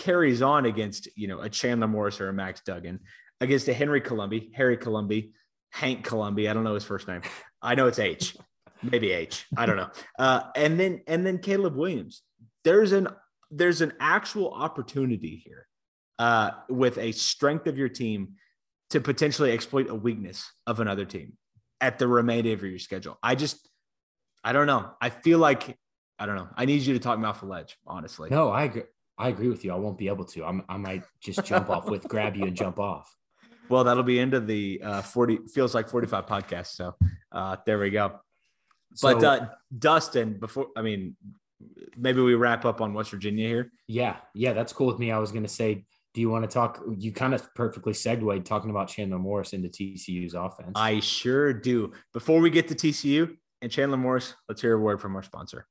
carries on against you know a Chandler Morris or a Max Duggan, against a Henry Colombi, Harry Colombi, Hank Colombi. I don't know his first name. I know it's H, maybe H. I don't know. Uh, and then and then Caleb Williams. There's an there's an actual opportunity here uh, with a strength of your team to potentially exploit a weakness of another team at the remainder of your schedule. I just, I don't know. I feel like, I don't know. I need you to talk me off the ledge, honestly. No, I agree. I agree with you. I won't be able to. I'm, I might just jump off with, grab you and jump off. Well, that'll be into the uh, 40, feels like 45 podcast. So uh, there we go. So, but uh, Dustin, before, I mean, maybe we wrap up on West Virginia here. Yeah. Yeah. That's cool with me. I was going to say, do you want to talk? You kind of perfectly segued talking about Chandler Morris into TCU's offense. I sure do. Before we get to TCU and Chandler Morris, let's hear a word from our sponsor.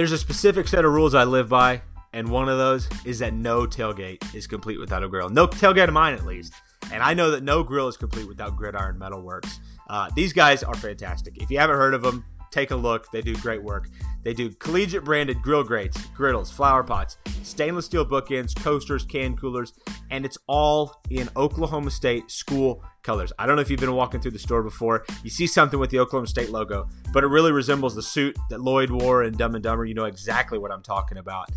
There's a specific set of rules I live by, and one of those is that no tailgate is complete without a grill. No tailgate of mine, at least. And I know that no grill is complete without Gridiron Metalworks. Uh, these guys are fantastic. If you haven't heard of them, take a look. They do great work. They do collegiate branded grill grates, griddles, flower pots, stainless steel bookends, coasters, can coolers, and it's all in Oklahoma State school colors. I don't know if you've been walking through the store before. You see something with the Oklahoma State logo, but it really resembles the suit that Lloyd wore in Dumb and Dumber. You know exactly what I'm talking about.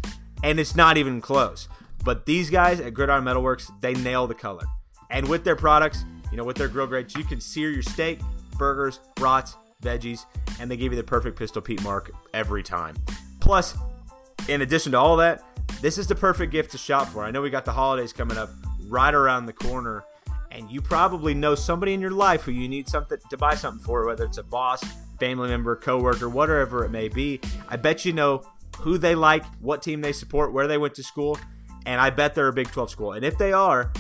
And it's not even close. But these guys at Gridiron Metalworks, they nail the color. And with their products, you know, with their grill grates, you can sear your steak, burgers, brats, veggies, and they give you the perfect Pistol Pete mark every time. Plus, in addition to all that, this is the perfect gift to shop for. I know we got the holidays coming up right around the corner, and you probably know somebody in your life who you need something to buy something for, whether it's a boss, family member, coworker, whatever it may be. I bet you know who they like, what team they support, where they went to school, and I bet they're a Big 12 school. And if they are,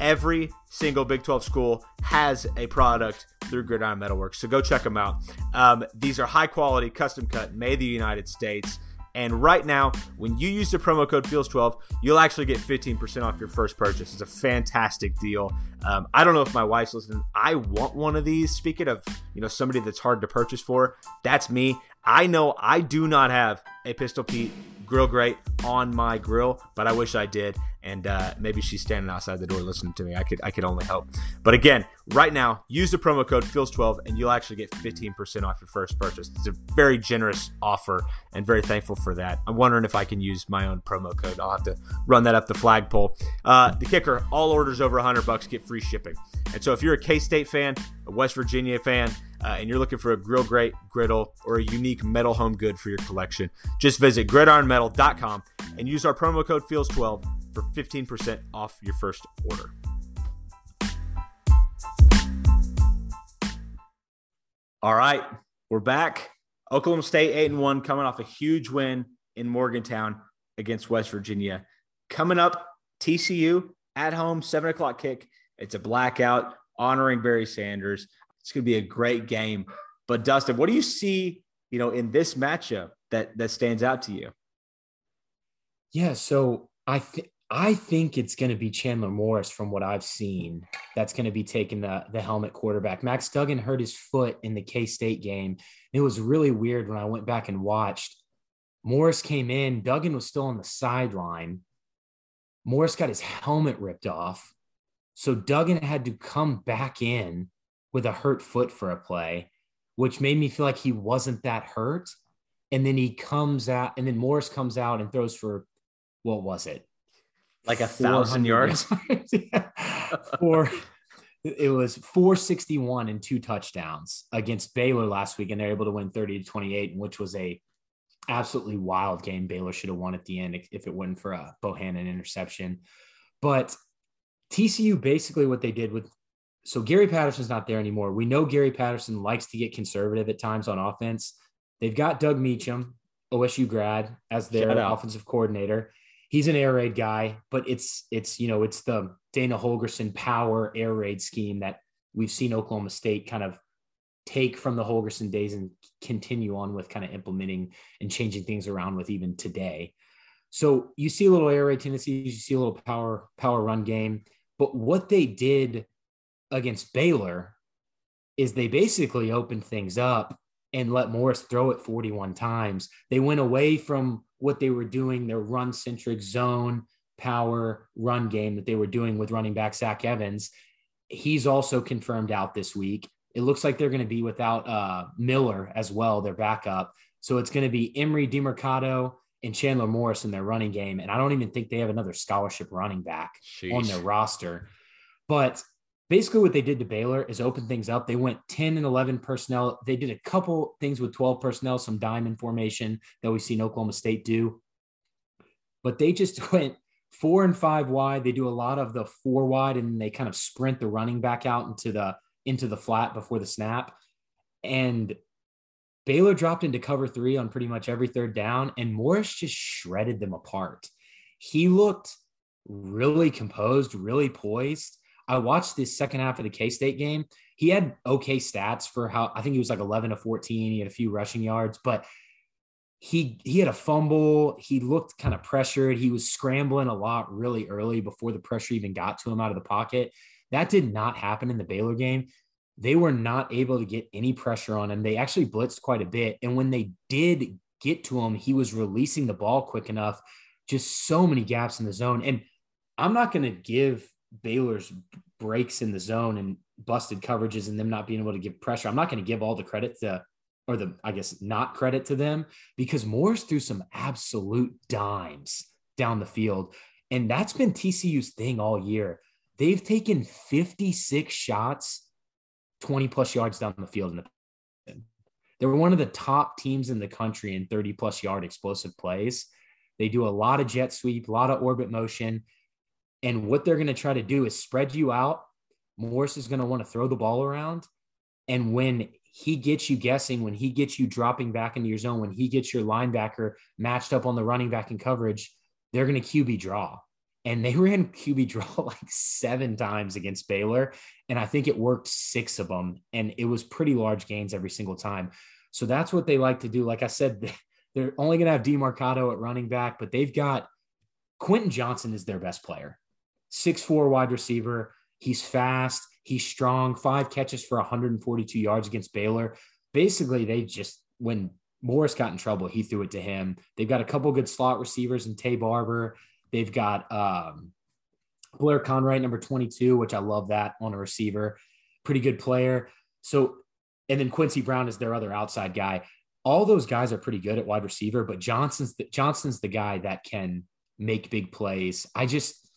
every single Big 12 school has a product through Gridiron Metalworks. So go check them out. Um, these are high quality, custom cut, made in the United States. And right now, when you use the promo code FEELS12, you'll actually get 15% off your first purchase. It's a fantastic deal. Um, I don't know if my wife's listening. I want one of these. Speaking of, you know, somebody that's hard to purchase for, that's me. I know I do not have a Pistol Pete grill grate on my grill, but I wish I did. And uh, maybe she's standing outside the door listening to me. I could I could only hope. But again, right now, use the promo code Feels12 and you'll actually get 15% off your first purchase. It's a very generous offer and very thankful for that. I'm wondering if I can use my own promo code. I'll have to run that up the flagpole. Uh, the kicker: all orders over 100 bucks get free shipping. And so if you're a K State fan, a West Virginia fan, uh, and you're looking for a grill grate griddle or a unique metal home good for your collection, just visit gridironmetal.com and use our promo code FEELS12 for 15% off your first order. All right, we're back. Oklahoma State 8 and 1 coming off a huge win in Morgantown against West Virginia. Coming up, TCU at home, 7 o'clock kick. It's a blackout honoring Barry Sanders. It's going to be a great game. But Dustin, what do you see, you know, in this matchup that that stands out to you? Yeah, so I think I think it's going to be Chandler Morris from what I've seen. That's going to be taking the the helmet quarterback. Max Duggan hurt his foot in the K State game. It was really weird when I went back and watched. Morris came in. Duggan was still on the sideline. Morris got his helmet ripped off. So Duggan had to come back in with a hurt foot for a play, which made me feel like he wasn't that hurt. And then he comes out, and then Morris comes out and throws for what was it? Like a thousand yards. for it was 461 and two touchdowns against Baylor last week, and they're able to win 30 to 28, which was a absolutely wild game. Baylor should have won at the end if it wasn't for a Bohanon interception. But TCU basically what they did with so Gary Patterson's not there anymore. We know Gary Patterson likes to get conservative at times on offense. They've got Doug Meacham, OSU grad, as their offensive coordinator. He's an air raid guy, but it's it's you know it's the Dana Holgorsen power air raid scheme that we've seen Oklahoma State kind of take from the Holgorsen days and continue on with kind of implementing and changing things around with even today. So you see a little air raid tendencies, you see a little power power run game, but what they did against Baylor is they basically opened things up and let Morris throw it 41 times. They went away from what they were doing, their run centric zone power run game that they were doing with running back Zach Evans. He's also confirmed out this week. It looks like they're going to be without uh, Miller as well, their backup. So it's going to be Emari Demercado and Chandler Morris in their running game. And I don't even think they have another scholarship running back on their roster. But basically, what they did to Baylor is open things up. They went 10 and 11 personnel. They did a couple things with 12 personnel, some diamond formation that we've seen Oklahoma State do. But they just went four and five wide. They do a lot of the four wide and they kind of sprint the running back out into the into the flat before the snap. And Baylor dropped into cover three on pretty much every third down, and Morris just shredded them apart. He looked really composed, really poised. I watched the second half of the K State game. He had okay stats for how I think he was like 11 to 14. He had a few rushing yards, but he he had a fumble. He looked kind of pressured. He was scrambling a lot really early before the pressure even got to him out of the pocket. That did not happen in the Baylor game. They were not able to get any pressure on him. They actually blitzed quite a bit. And when they did get to him, he was releasing the ball quick enough. Just so many gaps in the zone. And I'm not going to give Baylor's breaks in the zone and busted coverages and them not being able to give pressure. I'm not going to give all the credit to or the I guess not credit to them because Morris threw some absolute dimes down the field. And that's been TCU's thing all year. They've taken 56 shots, 20 plus yards down the field. In the, they were one of the top teams in the country in 30 plus yard explosive plays. They do a lot of jet sweep, a lot of orbit motion. And what they're going to try to do is spread you out. Morris is going to want to throw the ball around. And when he gets you guessing, when he gets you dropping back into your zone, when he gets your linebacker matched up on the running back in coverage, they're going to QB draw. And they ran QB draw like seven times against Baylor. And I think it worked six of them. And it was pretty large gains every single time. So that's what they like to do. Like I said, they're only going to have Demercado at running back, but they've got Quentin Johnston is their best player, six four wide receiver. He's fast. He's strong. Five catches for 142 yards against Baylor. Basically, they just when Morris got in trouble, he threw it to him. They've got a couple good slot receivers in Taye Barber. They've got um, Blair Conwright, number 22, which I love that on a receiver. Pretty good player. So, and then Quincy Brown is their other outside guy. All those guys are pretty good at wide receiver, but Johnson's the, Johnston's the guy that can make big plays. I just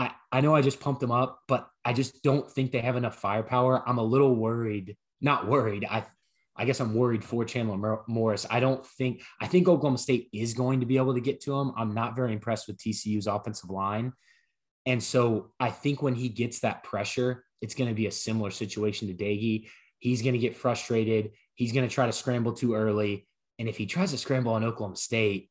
I, I know I just pumped them up, but I just don't think they have enough firepower. I'm a little worried, not worried. I I guess I'm worried for Chandler Morris. I don't think I think Oklahoma State is going to be able to get to him. I'm not very impressed with TCU's offensive line. And so I think when he gets that pressure, it's going to be a similar situation to Doege. He's going to get frustrated. He's going to try to scramble too early. And if he tries to scramble on Oklahoma State,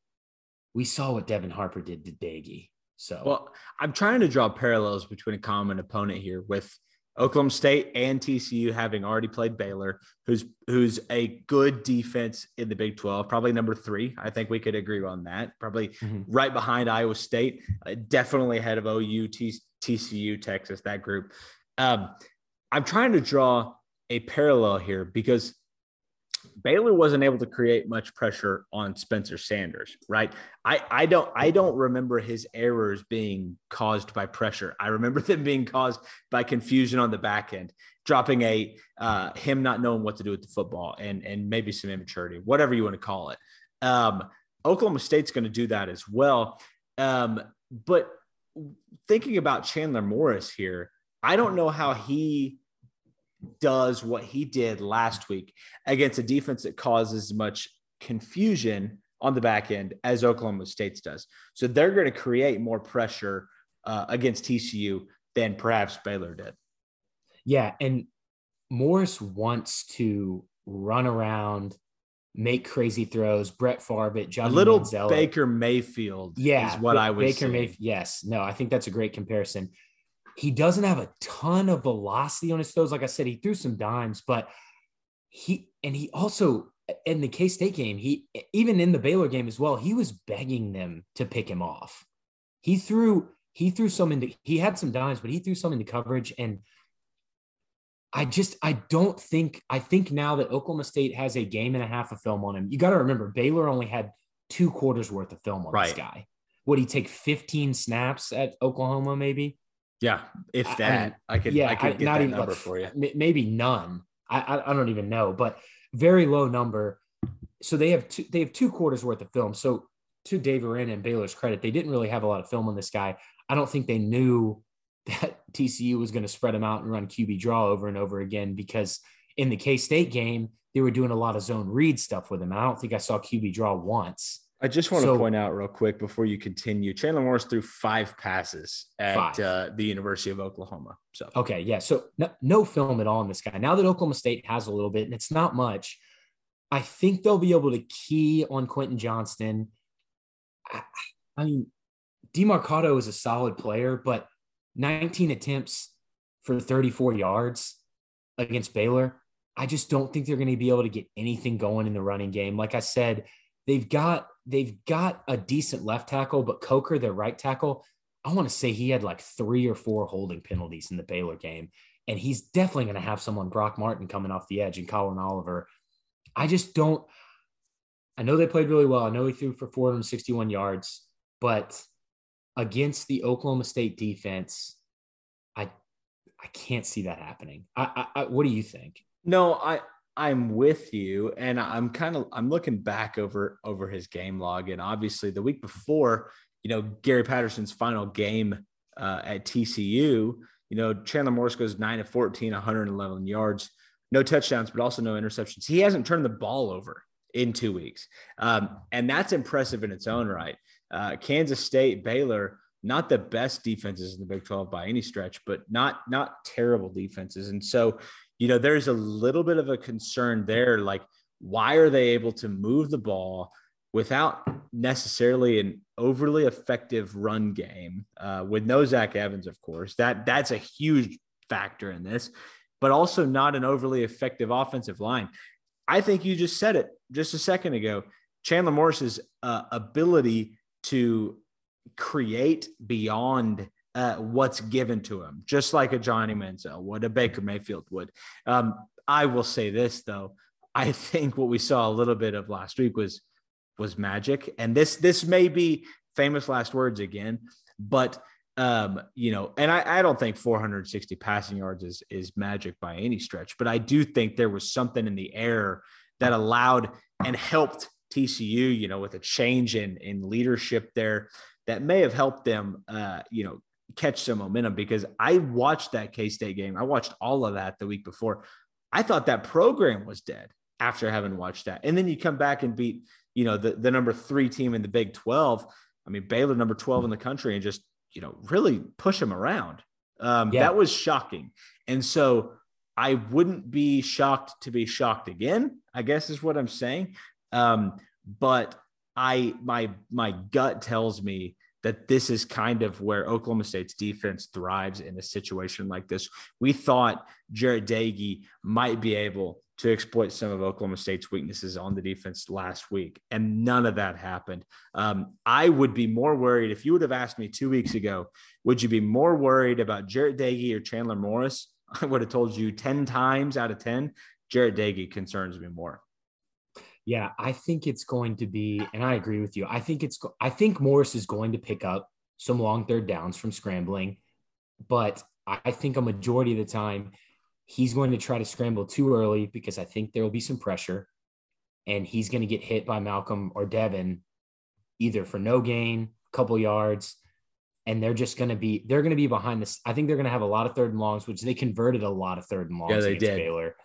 we saw what Devin Harper did to Doege. So, well, I'm trying to draw parallels between a common opponent here with Oklahoma State and TCU having already played Baylor, who's who's a good defense in the Big 12, probably number three. I think we could agree on that. Probably mm-hmm. right behind Iowa State, uh, definitely ahead of OU, T- TCU, Texas, that group. Um, I'm trying to draw a parallel here because Baylor wasn't able to create much pressure on Spencer Sanders, right? I, I don't I don't remember his errors being caused by pressure. I remember them being caused by confusion on the back end, dropping a uh, him not knowing what to do with the football and and maybe some immaturity, whatever you want to call it. Um, Oklahoma State's going to do that as well. Um, but thinking about Chandler Morris here, I don't know how he does what he did last week against a defense that causes much confusion on the back end as Oklahoma State's does. So they're going to create more pressure uh, against TCU than perhaps Baylor did. Yeah, and Morris wants to run around, make crazy throws. Brett Favre, Johnny a little Manziel. Baker Mayfield. Yeah, is what I was Baker Mayfield. Yes, no, I think that's a great comparison. He doesn't have a ton of velocity on his throws. Like I said, he threw some dimes, but he and he also in the K State game, he even in the Baylor game as well, he was begging them to pick him off. He threw he threw some into he had some dimes, but he threw some into coverage. And I just I don't think I think now that Oklahoma State has a game and a half of film on him. You got to remember Baylor only had two quarters worth of film on right. this guy. Would he take 15 snaps at Oklahoma? Maybe. Yeah, if that, I, mean, I could. Yeah, I could get not that even number like, for you. Maybe none. I, I I don't even know, but very low number. So they have two, they have two quarters worth of film. So to Dave Aranda and Baylor's credit, they didn't really have a lot of film on this guy. I don't think they knew that TCU was going to spread him out and run QB draw over and over again because in the K State game, they were doing a lot of zone read stuff with him. I don't think I saw QB draw once. I just want so, to point out real quick before you continue. Chandler Morris threw five passes at five. Uh, the University of Oklahoma. So okay, yeah. So no, no film at all in this guy. Now that Oklahoma State has a little bit, and it's not much, I think they'll be able to key on Quentin Johnston. I, I mean, Demercado is a solid player, but 19 attempts for 34 yards against Baylor. I just don't think they're going to be able to get anything going in the running game. Like I said, they've got they've got a decent left tackle, but Coker, their right tackle, I want to say he had like three or four holding penalties in the Baylor game. And he's definitely going to have someone, Brock Martin, coming off the edge and Collin Oliver. I just don't. I know they played really well. I know he threw for 461 yards, but against the Oklahoma State defense, I I can't see that happening. I, I, I what do you think? No, I I'm with you, and I'm kind of I'm looking back over over his game log, and obviously the week before, you know, Gary Patterson's final game uh, at TCU, you know, Chandler Morris goes nine of 14, 111 yards, no touchdowns, but also no interceptions. He hasn't turned the ball over in two weeks, um, and that's impressive in its own right. Uh, Kansas State, Baylor, not the best defenses in the Big 12 by any stretch, but not not terrible defenses, and so you know, there's a little bit of a concern there. Like, why are they able to move the ball without necessarily an overly effective run game uh, with no Zach Evans, of course. That that's a huge factor in this, but also not an overly effective offensive line. I think you just said it just a second ago. Chandler Morris's uh, ability to create beyond uh, what's given to him, just like a Johnny Manziel would, a Baker Mayfield would. Um, I will say this though, I think what we saw a little bit of last week was was magic, and this this may be famous last words again, but um, you know, and I, I don't think 460 passing yards is is magic by any stretch, but I do think there was something in the air that allowed and helped TCU, you know, with a change in in leadership there that may have helped them, uh, you know, catch some momentum because I watched that K State game. I watched all of that the week before. I thought that program was dead after having watched that. And then you come back and beat, you know, the, the number three team in the Big 12. I mean, Baylor, number 12 in the country, and just, you know, really push them around. Um, yeah. That was shocking. And so I wouldn't be shocked to be shocked again, I guess is what I'm saying. Um, but I, my, my gut tells me that this is kind of where Oklahoma State's defense thrives in a situation like this. We thought Jarret Doege might be able to exploit some of Oklahoma State's weaknesses on the defense last week, and none of that happened. Um, I would be more worried if you would have asked me two weeks ago, would you be more worried about Jarret Doege or Chandler Morris? I would have told you 10 times out of 10, Jarret Doege concerns me more. Yeah, I think it's going to be, and I agree with you. I think it's, I think Morris is going to pick up some long third downs from scrambling, but I think a majority of the time he's going to try to scramble too early because I think there will be some pressure and he's going to get hit by Malcolm or Devin either for no gain, a couple yards, and they're just going to be they're going to be behind this. I think they're going to have a lot of third and longs, which they converted a lot of third and longs yeah, they against did. Baylor.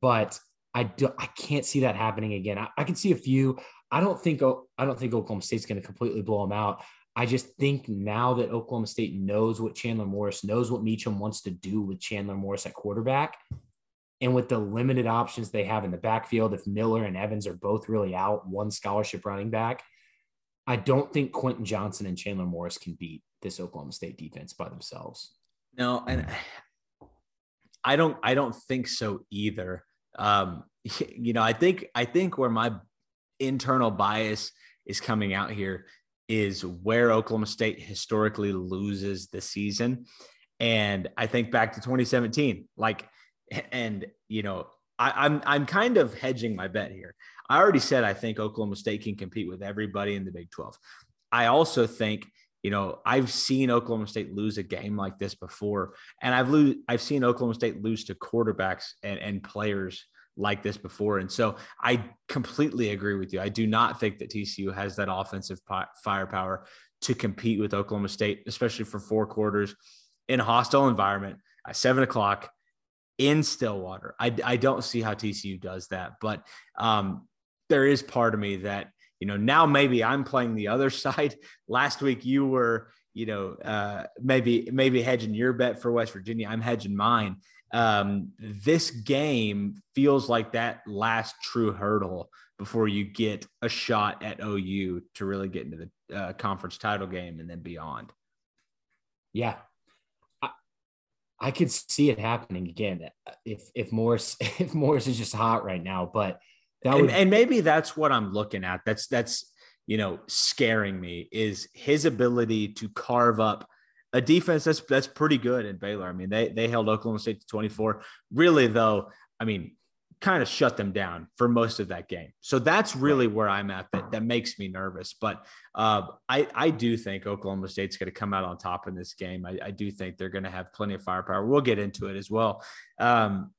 But I do, I can't see that happening again. I, I can see a few. I don't think I don't think Oklahoma State's going to completely blow them out. I just think now that Oklahoma State knows what Chandler Morris knows what Meacham wants to do with Chandler Morris at quarterback, and with the limited options they have in the backfield, if Miller and Evans are both really out, one scholarship running back, I don't think Quentin Johnston and Chandler Morris can beat this Oklahoma State defense by themselves. No, and I don't I don't think so either. Um, you know, I think I think where my internal bias is coming out here is where Oklahoma State historically loses the season. And I think back to 2017, like, and you know, I, I'm I'm kind of hedging my bet here. I already said I think Oklahoma State can compete with everybody in the Big 12. I also think, you know, I've seen Oklahoma State lose a game like this before, and I've lose I've seen Oklahoma State lose to quarterbacks and, and players like this before. And so I completely agree with you. I do not think that TCU has that offensive firepower to compete with Oklahoma State, especially for four quarters in a hostile environment at seven o'clock in Stillwater. I, I don't see how TCU does that, but um, there is part of me that, you know, now maybe I'm playing the other side. Last week you were, you know, uh, maybe maybe hedging your bet for West Virginia. I'm hedging mine um, this game feels like that last true hurdle before you get a shot at OU to really get into the uh, conference title game and then beyond. Yeah, I, could see it happening again if if Morris if Morris is just hot right now, but that would... and, and maybe that's what I'm looking at. That's that's you know scaring me is his ability to carve up a defense that's that's pretty good in Baylor. I mean, they they held Oklahoma State to 24. Really, though, I mean, kind of shut them down for most of that game. So that's really where I'm at. That that makes me nervous. But uh, I I do think Oklahoma State's going to come out on top in this game. I, I do think they're going to have plenty of firepower. We'll get into it as well. Um,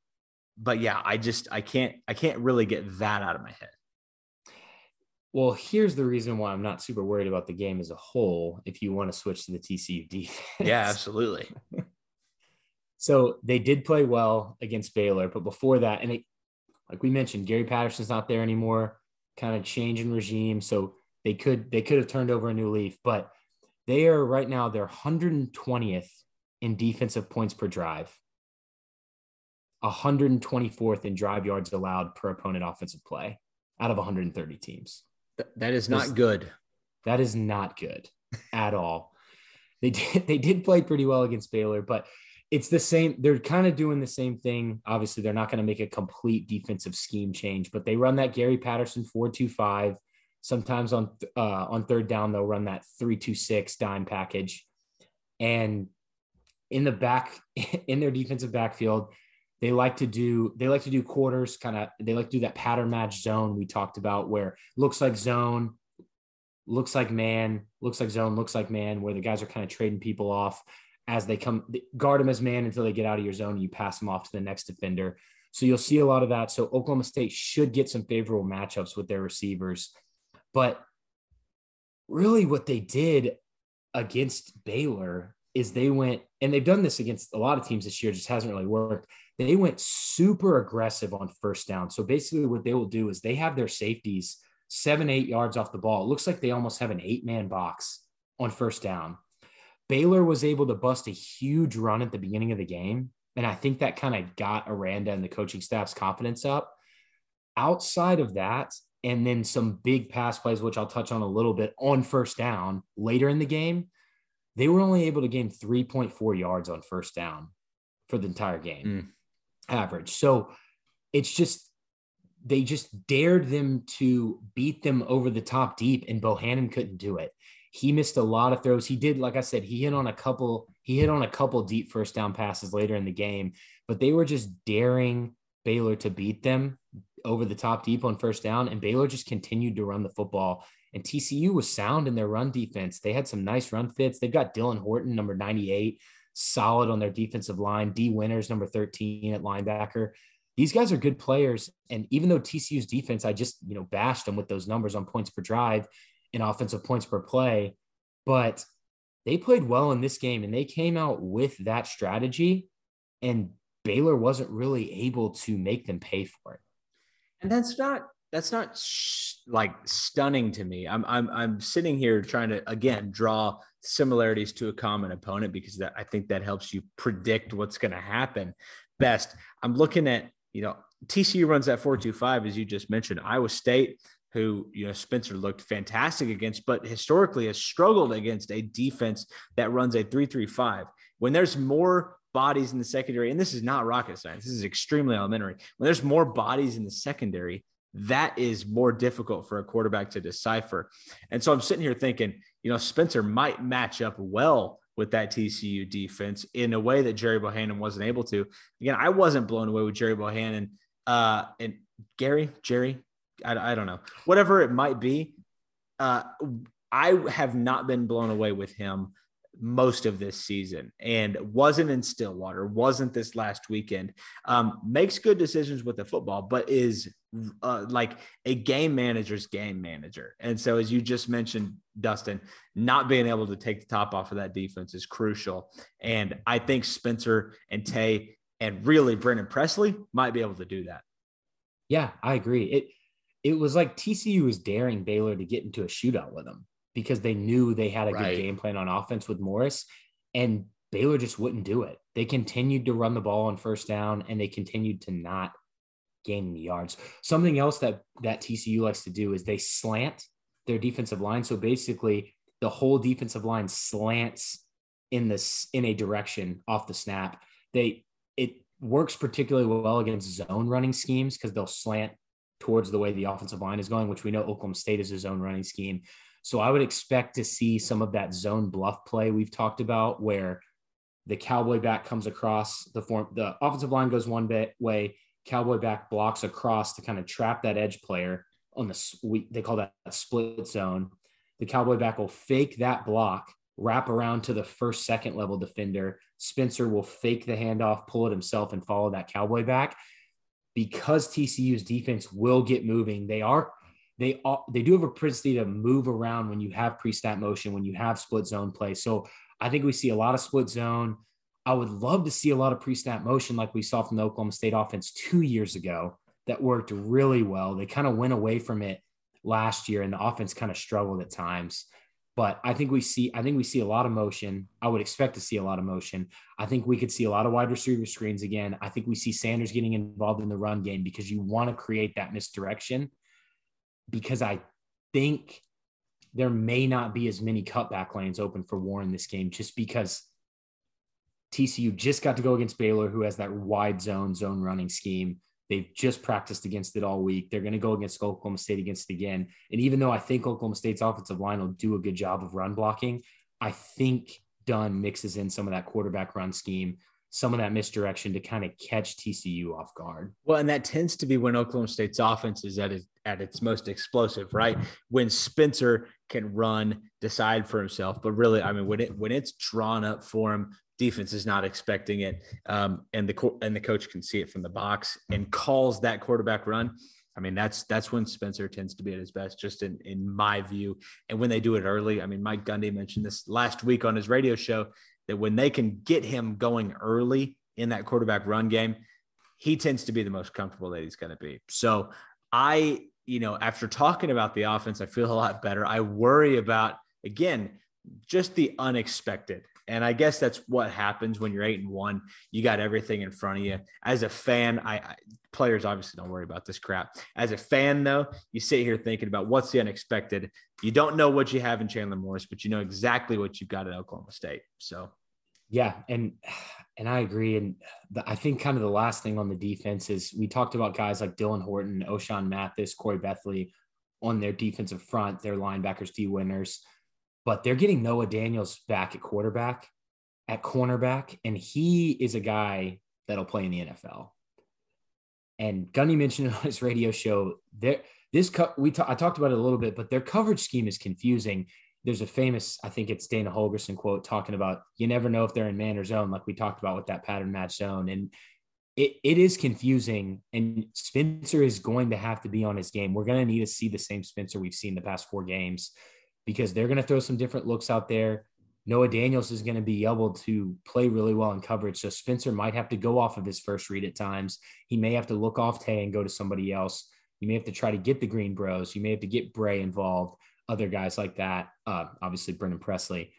but yeah, I just I can't I can't really get that out of my head. Well, here's the reason why I'm not super worried about the game as a whole. If you want to switch to the TCU defense, yeah, absolutely. so they did play well against Baylor, but before that, and it, like we mentioned, Gary Patterson's not there anymore. Kind of change in regime, so they could they could have turned over a new leaf, but they are right now they're 120th in defensive points per drive, 124th in drive yards allowed per opponent offensive play out of 130 teams that is not good. That is not good at all. They did they did play pretty well against Baylor, but it's the same. They're kind of doing the same thing. Obviously, they're not going to make a complete defensive scheme change, but they run that Gary Patterson four two five. Sometimes on uh, on third down, they'll run that three two six dime package, and in the back in their defensive backfield, they like to do they like to do quarters kind of they like to do that pattern match zone we talked about where looks like zone looks like man looks like zone looks like man where the guys are kind of trading people off as they come guard them as man until they get out of your zone and you pass them off to the next defender. So you'll see a lot of that. So oklahoma state should get some favorable matchups with their receivers. But really what they did against baylor is they went and they've done this against a lot of teams this year just hasn't really worked they went super aggressive on first down. So basically, what they will do is they have their safeties seven, eight yards off the ball. It looks like they almost have an eight man box on first down. Baylor was able to bust a huge run at the beginning of the game. And I think that kind of got Aranda and the coaching staff's confidence up. Outside of that, and then some big pass plays, which I'll touch on a little bit on first down later in the game, they were only able to gain 3.4 yards on first down for the entire game. Mm average. So it's just they just dared them to beat them over the top deep, and Bohanon couldn't do it. He missed a lot of throws. He did, like I said, he hit on a couple. He hit on a couple deep first down passes later in the game, but they were just daring Baylor to beat them over the top deep on first down, and Baylor just continued to run the football. And TCU was sound in their run defense. They had some nice run fits. They've got Dylan Horton, number 98, solid on their defensive line. Dee Winters, number 13 at linebacker. These guys are good players. And even though TCU's defense, I just, you know, bashed them with those numbers on points per drive and offensive points per play, but they played well in this game and they came out with that strategy. And Baylor wasn't really able to make them pay for it. And that's not that's not sh- like stunning to me. I'm I'm I'm sitting here trying to again draw similarities to a common opponent because that I think that helps you predict what's going to happen best. I'm looking at, you know, TCU runs that 425 as you just mentioned. Iowa State who, you know, Spencer looked fantastic against but historically has struggled against a defense that runs a 335. When there's more bodies in the secondary, and this is not rocket science, this is extremely elementary. When there's more bodies in the secondary, that is more difficult for a quarterback to decipher. And so I'm sitting here thinking, you know, Spencer might match up well with that TCU defense in a way that Gerry Bohanon wasn't able to. Again, I wasn't blown away with Gerry Bohanon uh, and Gary, Jerry, I, I don't know, whatever it might be. Uh, I have not been blown away with him most of this season and wasn't in Stillwater, wasn't this last weekend. Um, makes good decisions with the football, but is uh, like a game manager's game manager. And so, as you just mentioned, Dustin, not being able to take the top off of that defense is crucial. And I think Spencer and Tay and really Brennan Presley might be able to do that. Yeah, I agree. It it was like TCU was daring Baylor to get into a shootout with them because they knew they had a right. good game plan on offense with Morris, and Baylor just wouldn't do it. They continued to run the ball on first down, and they continued to not gain the yards. Something else that that TCU likes to do is they slant their defensive line. So basically, the whole defensive line slants in this in a direction off the snap. They it works particularly well against zone running schemes because they'll slant towards the way the offensive line is going, which we know Oklahoma State is a zone running scheme. So I would expect to see some of that zone bluff play we've talked about where the cowboy back comes across the form, the offensive line goes one bit way, cowboy back blocks across to kind of trap that edge player on the we, they call that split zone. The cowboy back will fake that block, wrap around to the first second level defender. Spencer will fake the handoff, pull it himself, and follow that cowboy back. Because TCU's defense will get moving, they are they all they do have a propensity to move around when you have pre-snap motion, when you have split zone play. So I think we see a lot of split zone. I would love to see a lot of pre-snap motion like we saw from the Oklahoma State offense two years ago that worked really well. They kind of went away from it last year and the offense kind of struggled at times. But I think we see I think we see a lot of motion. I would expect to see a lot of motion. I think we could see a lot of wide receiver screens again. I think we see Sanders getting involved in the run game because you want to create that misdirection because I think there may not be as many cutback lanes open for Warren this game just because TCU just got to go against Baylor, who has that wide zone, zone running scheme. They've just practiced against it all week. They're going to go against Oklahoma State against it again. And even though I think Oklahoma State's offensive line will do a good job of run blocking, I think Dunn mixes in some of that quarterback run scheme some of that misdirection to kind of catch TCU off guard. Well, and that tends to be when Oklahoma State's offense is at its, at its most explosive, right? When Spencer can run, decide for himself, but really, I mean, when it when it's drawn up for him, defense is not expecting it, um, and the and the coach can see it from the box and calls that quarterback run. I mean, that's that's when Spencer tends to be at his best, just in in my view. And when they do it early, I mean, Mike Gundy mentioned this last week on his radio show that when they can get him going early in that quarterback run game, he tends to be the most comfortable that he's going to be. So I, you know, after talking about the offense, I feel a lot better. I worry about, again, just the unexpected. And I guess that's what happens when you're eight and one. You got everything in front of you. As a fan, I, I, players obviously don't worry about this crap. As a fan, though, you sit here thinking about what's the unexpected. You don't know what you have in Chandler Morris, but you know exactly what you've got at Oklahoma State. So, yeah, and and I agree. And the, I think kind of the last thing on the defense is we talked about guys like Dylan Horton, Ochaun Mathis, Corey Bethley on their defensive front, their linebackers, Dee Winters but they're getting Noah Daniels back at quarterback, at cornerback, and he is a guy that'll play in the NFL. And Gundy mentioned on his radio show there. This co- we ta- I talked about it a little bit, but their coverage scheme is confusing. There's a famous, I think it's Dana Holgorsen quote talking about you never know if they're in man or zone, like we talked about with that pattern match zone. And it, it is confusing. And Spencer is going to have to be on his game. We're going to need to see the same Spencer we've seen the past four games because they're going to throw some different looks out there. Noah Daniels is going to be able to play really well in coverage. So Spencer might have to go off of his first read at times. He may have to look off Tay and go to somebody else. You may have to try to get the Green Bros. You may have to get Bray involved, other guys like that. Uh, obviously, Brennan Presley.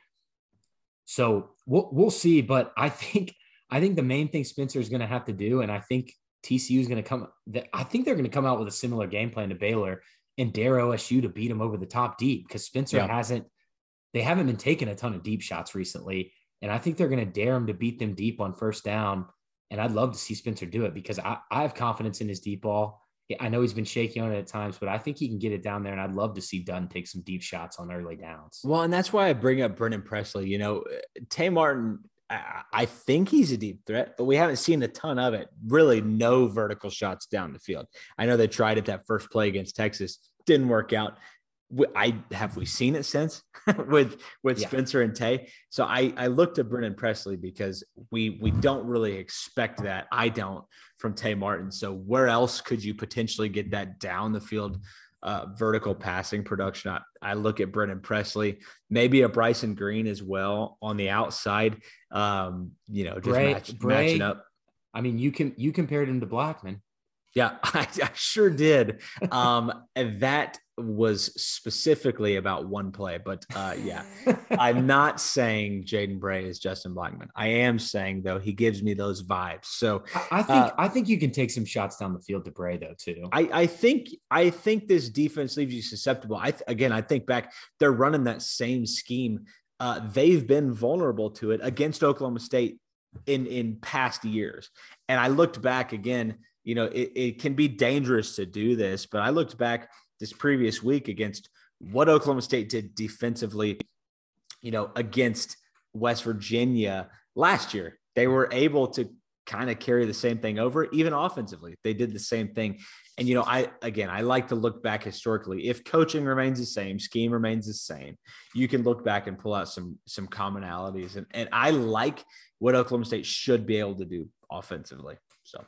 So we'll, we'll see. But I think I think the main thing Spencer is going to have to do, and I think TCU is going to come. I think they're going to come out with a similar game plan to Baylor and dare OSU to beat him over the top deep because Spencer yeah. hasn't, they haven't been taking a ton of deep shots recently. And I think they're going to dare him to beat them deep on first down. And I'd love to see Spencer do it because I, I have confidence in his deep ball. I know he's been shaky on it at times, but I think he can get it down there. And I'd love to see Dunn take some deep shots on early downs. Well, and that's why I bring up Brennan Presley. You know, Tay Martin, I, I think he's a deep threat, but we haven't seen a ton of it. Really, no vertical shots down the field. I know they tried it that first play against Texas, didn't work out. I have we seen it since with with yeah. Spencer and Tay. So I I looked at Brennan Presley because we we don't really expect that. I don't from Tay Martin. So where else could you potentially get that down the field uh, vertical passing production? I, I look at Brennan Presley, maybe a Bryson Green as well on the outside. Um, you know, just Bray, match, Bray, matching up. I mean, you can you compared him to Blackmon. Yeah, I, I sure did. Um, and that was specifically about one play, but uh, yeah, I'm not saying Jaden Bray is Justin Blackmon. I am saying though he gives me those vibes. So I think uh, I think you can take some shots down the field to Bray though too. I, I think I think this defense leaves you susceptible. I again I think back they're running that same scheme. Uh, they've been vulnerable to it against Oklahoma State in in past years, and I looked back again. You know, it, it can be dangerous to do this, but I looked back this previous week against what Oklahoma State did defensively, you know, against West Virginia last year. They were able to kind of carry the same thing over, even offensively. They did the same thing. And, you know, I, again, I like to look back historically. If coaching remains the same, scheme remains the same, you can look back and pull out some, some commonalities. And, and I like what Oklahoma State should be able to do offensively. So,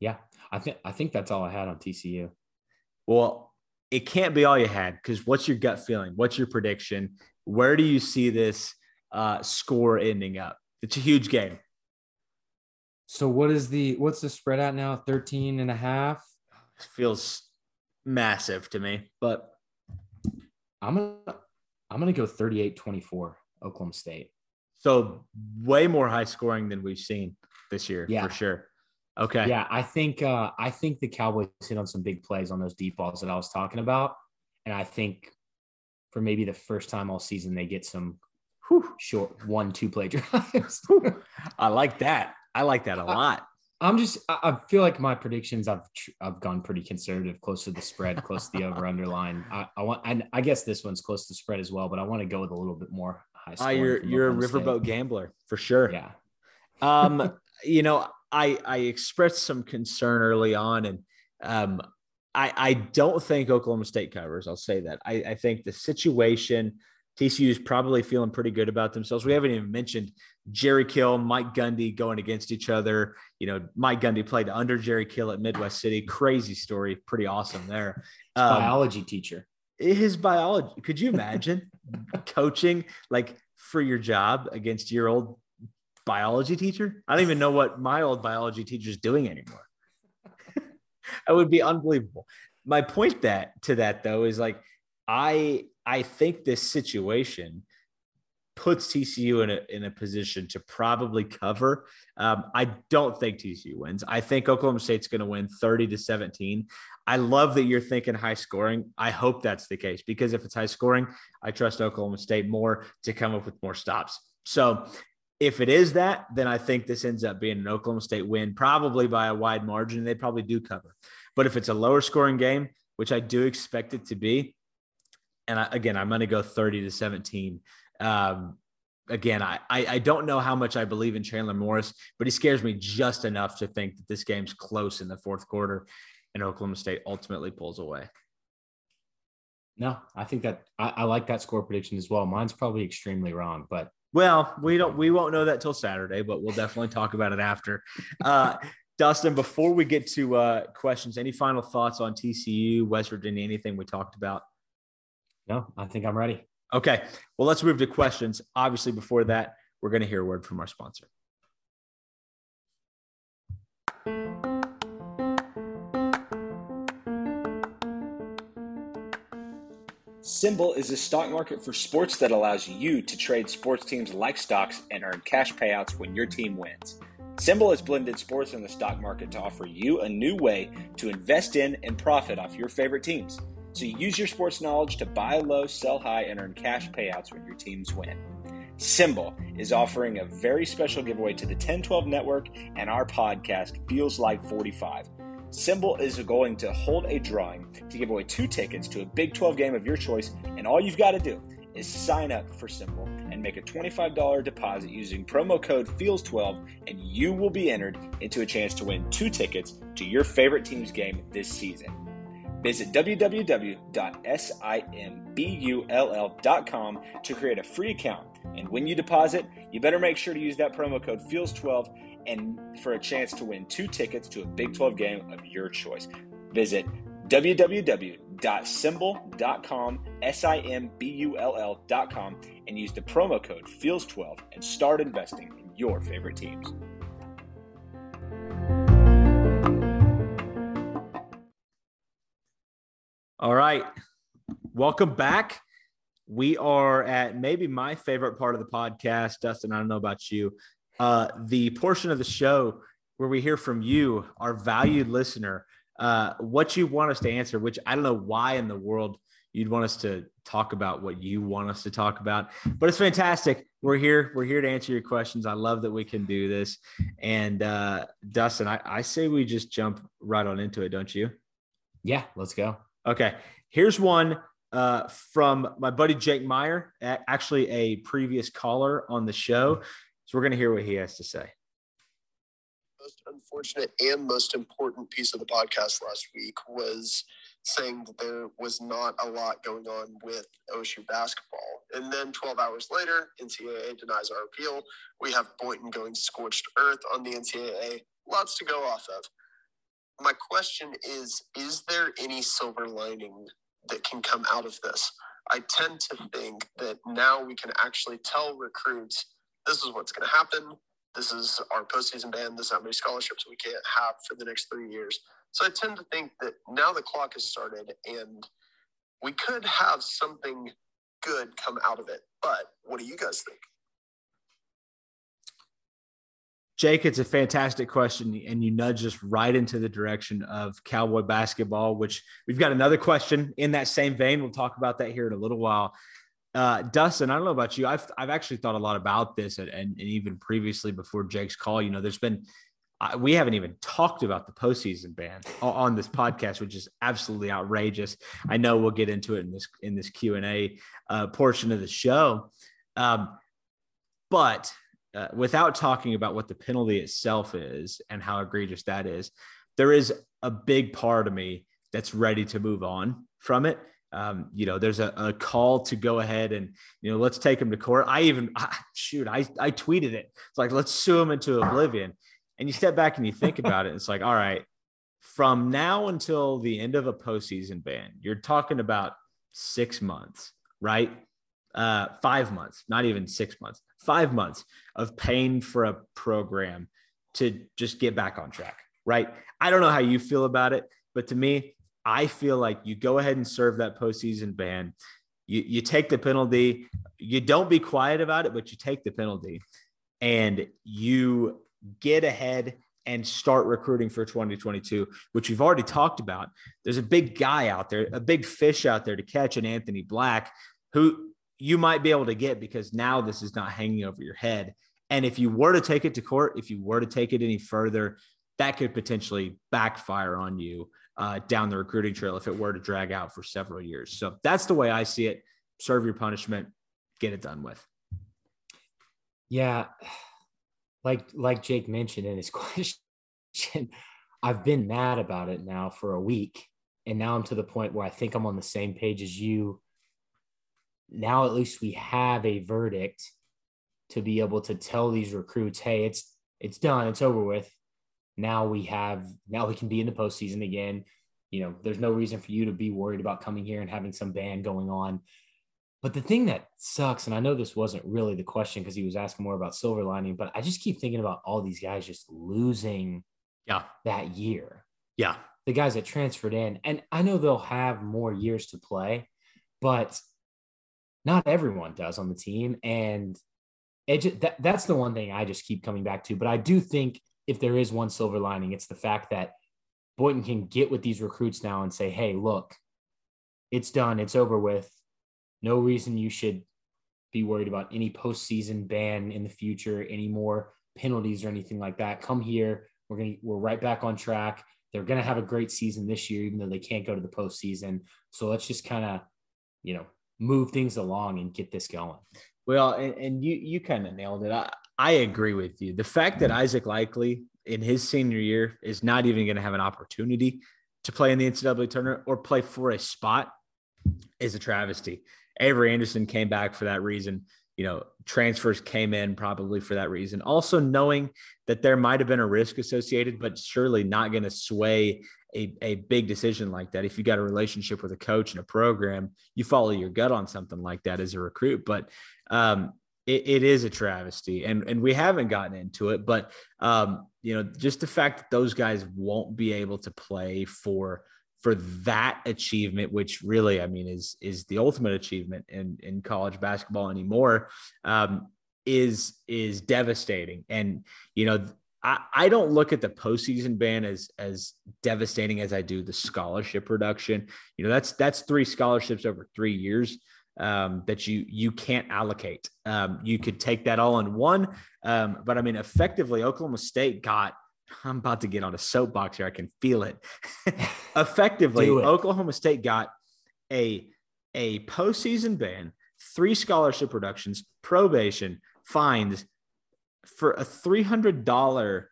yeah, I think, I think that's all I had on TCU. Well, it can't be all you had because what's your gut feeling? What's your prediction? Where do you see this uh, score ending up? It's a huge game. So what is the what's the spread at now? 13 and a half? Feels massive to me, but I'm gonna I'm gonna go 38-24 Oklahoma State. So way more high scoring than we've seen this year yeah. for sure. Okay. Yeah, I think uh, I think the Cowboys hit on some big plays on those deep balls that I was talking about, and I think for maybe the first time all season they get some whew, short one two play drives. I like that. I like that a lot. I, am just I feel like my predictions I've I've gone pretty conservative, close to the spread, close to the over underline. I, I want and I guess this one's close to the spread as well, but I want to go with a little bit more high. Ah, you're you're a riverboat gambler for sure. Yeah. Um, you know, I I expressed some concern early on, and um, I I don't think Oklahoma State covers. I'll say that. I, I think the situation. TCU is probably feeling pretty good about themselves. We haven't even mentioned Jerry Kill, Mike Gundy going against each other. You know, Mike Gundy played under Jerry Kill at Midwest City. Crazy story. Pretty awesome there. Um, biology teacher. His biology. Could you imagine coaching like for your job against your old biology teacher. I don't even know what my old biology teacher is doing anymore. that would be unbelievable. My point that to that though is like I I think this situation puts TCU in a in a position to probably cover. Um, I don't think TCU wins. I think Oklahoma State's going to win 30 to 17. I love that you're thinking high scoring. I hope that's the case because if it's high scoring, I trust Oklahoma State more to come up with more stops. So if it is that, then I think this ends up being an Oklahoma State win, probably by a wide margin. They probably do cover. But if it's a lower scoring game, which I do expect it to be, and I, again, I'm going to go 30 to 17. Um, again, I, I don't know how much I believe in Chandler Morris, but he scares me just enough to think that this game's close in the fourth quarter and Oklahoma State ultimately pulls away. No, I think that I, I like that score prediction as well. Mine's probably extremely wrong, but well, we don't we won't know that till Saturday, but we'll definitely talk about it after. Uh, Dustin, before we get to uh, questions, any final thoughts on TCU, West Virginia, anything we talked about? No, I think I'm ready. Okay. Well, let's move to questions. Obviously, before that, we're going to hear a word from our sponsor. SimBull is a stock market for sports that allows you to trade sports teams like stocks and earn cash payouts when your team wins. SimBull has blended sports and the stock market to offer you a new way to invest in and profit off your favorite teams. So you use your sports knowledge to buy low, sell high, and earn cash payouts when your teams win. SimBull is offering a very special giveaway to the 1012 network and our podcast Feels Like 45. SimBull is going to hold a drawing to give away two tickets to a Big 12 game of your choice, and all you've got to do is sign up for SimBull and make a $25 deposit using promo code FEELS12, and you will be entered into a chance to win two tickets to your favorite team's game this season. Visit www.simbull.com to create a free account. And when you deposit, you better make sure to use that promo code FEELS12 and for a chance to win two tickets to a Big 12 game of your choice. Visit www.simbull.com, S I M B U L L.com, and use the promo code FEELS12 and start investing in your favorite teams. All right. Welcome back. We are at maybe my favorite part of the podcast. Dustin, I don't know about you. Uh, the portion of the show where we hear from you, our valued listener, uh, what you want us to answer, which I don't know why in the world you'd want us to talk about what you want us to talk about, but it's fantastic. We're here. We're here to answer your questions. I love that we can do this. And uh, Dustin, I, I say we just jump right on into it, don't you? Yeah, let's go. Okay. Here's one uh, from my buddy Jake Meyer, actually a previous caller on the show. We're going to hear what he has to say. Most unfortunate and most important piece of the podcast last week was saying that there was not a lot going on with OSU basketball. And then 12 hours later, NCAA denies our appeal. We have Boynton going scorched earth on the NCAA. Lots to go off of. My question is Is there any silver lining that can come out of this? I tend to think that now we can actually tell recruits this is what's going to happen. This is our postseason ban. This is how many scholarships we can't have for the next three years. So I tend to think that now the clock has started and we could have something good come out of it. But what do you guys think? Jake, it's a fantastic question, and you nudge us right into the direction of cowboy basketball, which we've got another question in that same vein. We'll talk about that here in a little while. Uh, Dustin, I don't know about you. I've I've actually thought a lot about this, and, and, and even previously before Jake's call. You know, there's been we haven't even talked about the postseason ban on this podcast, which is absolutely outrageous. I know we'll get into it in this in this Q and A uh, portion of the show, um, but uh, without talking about what the penalty itself is and how egregious that is, there is a big part of me that's ready to move on from it um, you know, there's a, a, call to go ahead and, you know, let's take him to court. I even, shoot, I, I tweeted it. It's like, let's sue him into oblivion. And you step back and you think about it. It's like, all right, from now until the end of a postseason ban, you're talking about six months, right? Uh, five months, not even six months, five months of paying for a program to just get back on track, right? I don't know how you feel about it, but to me, I feel like you go ahead and serve that postseason ban. You, you take the penalty. You don't be quiet about it, but you take the penalty and you get ahead and start recruiting for 2022, which we've already talked about. There's a big guy out there, a big fish out there to catch an Anthony Black who you might be able to get because now this is not hanging over your head. And if you were to take it to court, if you were to take it any further, that could potentially backfire on you uh, down the recruiting trail if it were to drag out for several years. So that's the way I see it. Serve your punishment, get it done with. Yeah, like like Jake mentioned in his question, I've been mad about it now for a week, and now I'm to the point where I think I'm on the same page as you. Now at least we have a verdict to be able to tell these recruits, "Hey, it's it's done, it's over with now we have now we can be in the postseason again. You know, there's no reason for you to be worried about coming here and having some ban going on. But the thing that sucks, and I know this wasn't really the question because he was asking more about silver lining, but I just keep thinking about all these guys just losing yeah. that year. Yeah. The guys that transferred in. And I know they'll have more years to play, but not everyone does on the team. And it just, that, that's the one thing I just keep coming back to. But I do think if there is one silver lining, it's the fact that Boynton can get with these recruits now and say, hey, look, it's done, it's over with. No reason you should be worried about any postseason ban in the future, any more penalties or anything like that. Come here. We're gonna we're right back on track. They're gonna have a great season this year, even though they can't go to the postseason. So let's just kind of, you know, move things along and get this going. Well, and, and you you kind of nailed it. I, I agree with you. The fact that mm. Isaac Likely in his senior year is not even going to have an opportunity to play in the NCAA tournament or play for a spot is a travesty. Avery Anderson came back for that reason. You know, transfers came in probably for that reason. Also, knowing that there might have been a risk associated, but surely not going to sway a, a big decision like that. If you got a relationship with a coach and a program, you follow your gut on something like that as a recruit. But um, it, it is a travesty and and we haven't gotten into it but um you know just the fact that those guys won't be able to play for for that achievement which really i mean is is the ultimate achievement in in college basketball anymore um is is devastating and you know I, I don't look at the postseason ban as as devastating as I do the scholarship reduction. You know, that's that's three scholarships over three years um, that you you can't allocate. Um, you could take that all in one, um, but I mean, effectively, Oklahoma State got. I'm about to get on a soapbox here. I can feel it. effectively, it. Oklahoma State got a a postseason ban, three scholarship reductions, probation, fines for a three hundred dollar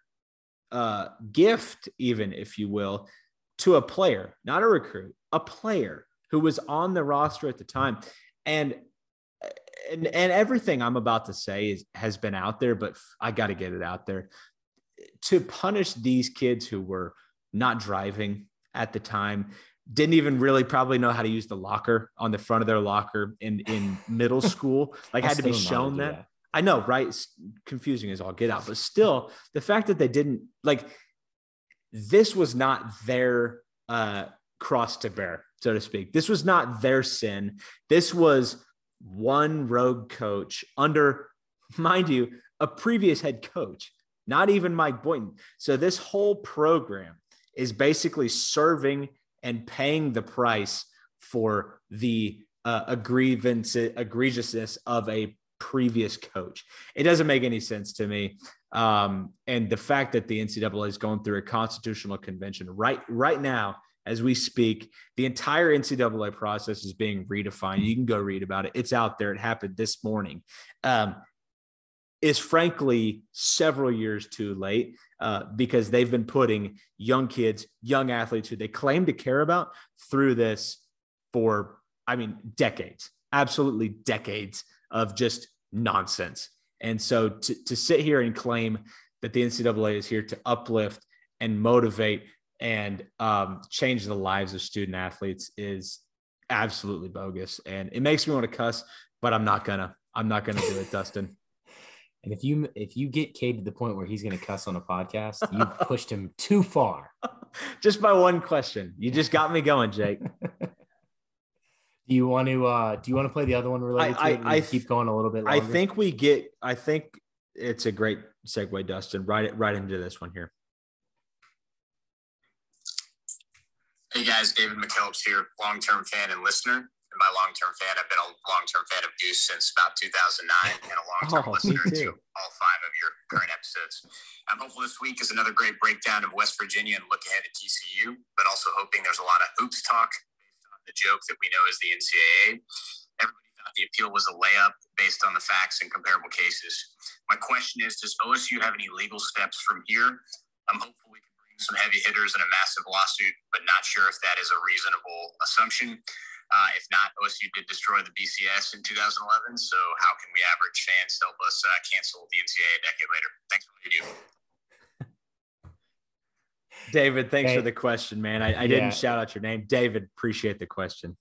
uh, gift, even if you will, to a player, not a recruit, a player who was on the roster at the time and and and everything I'm about to say is has been out there, but I got to get it out there to punish these kids who were not driving at the time didn't even really probably know how to use the locker on the front of their locker in in middle school like had to be shown that. that. i know right it's confusing as all get out but still the fact that they didn't like this was not their uh cross to bear so to speak. This was not their sin. This was one rogue coach under, mind you, a previous head coach, not even Mike Boynton. So this whole program is basically serving and paying the price for the uh, egregiousness of a previous coach. It doesn't make any sense to me. Um, and the fact that the NCAA is going through a constitutional convention right right now as we speak. The entire NCAA process is being redefined. You can go read about it. It's out there. It happened this morning. Um, is frankly several years too late uh, because they've been putting young kids, young athletes who they claim to care about through this for, I mean, decades, absolutely decades of just nonsense. And so to, to sit here and claim that the NCAA is here to uplift and motivate and um, change the lives of student athletes is absolutely bogus. And it makes me want to cuss, but I'm not gonna. I'm not gonna do it, Dustin. And if you if you get Cade to the point where he's going to cuss on a podcast, you've pushed him too far. just by one question, you just got me going, Jake. do you want to uh do you want to play the other one related I, to it? I, I keep going a little bit. Longer? I think we get. I think it's a great segue, Dustin. Right, right into this one here. Hey guys, David McKellips here, long-term fan and listener. And by long-term fan, I've been a long-term fan of Deuce since about 2009 and a long-term oh, listener to all five of your current episodes. I'm hopeful this week is another great breakdown of West Virginia and look ahead at TCU, but also hoping there's a lot of hoops talk based on the joke that we know is the NCAA. Everybody thought the appeal was a layup based on the facts and comparable cases. My question is, does OSU have any legal steps from here? I'm hopeful some heavy hitters in a massive lawsuit, but not sure if that is a reasonable assumption. Uh, if not, OSU did destroy the BCS in 2011. So how can we average fans help us uh, cancel the NCAA a decade later? Thanks for what you do. David, thanks hey, for the question, man. I, I yeah. didn't shout out your name. David, appreciate the question.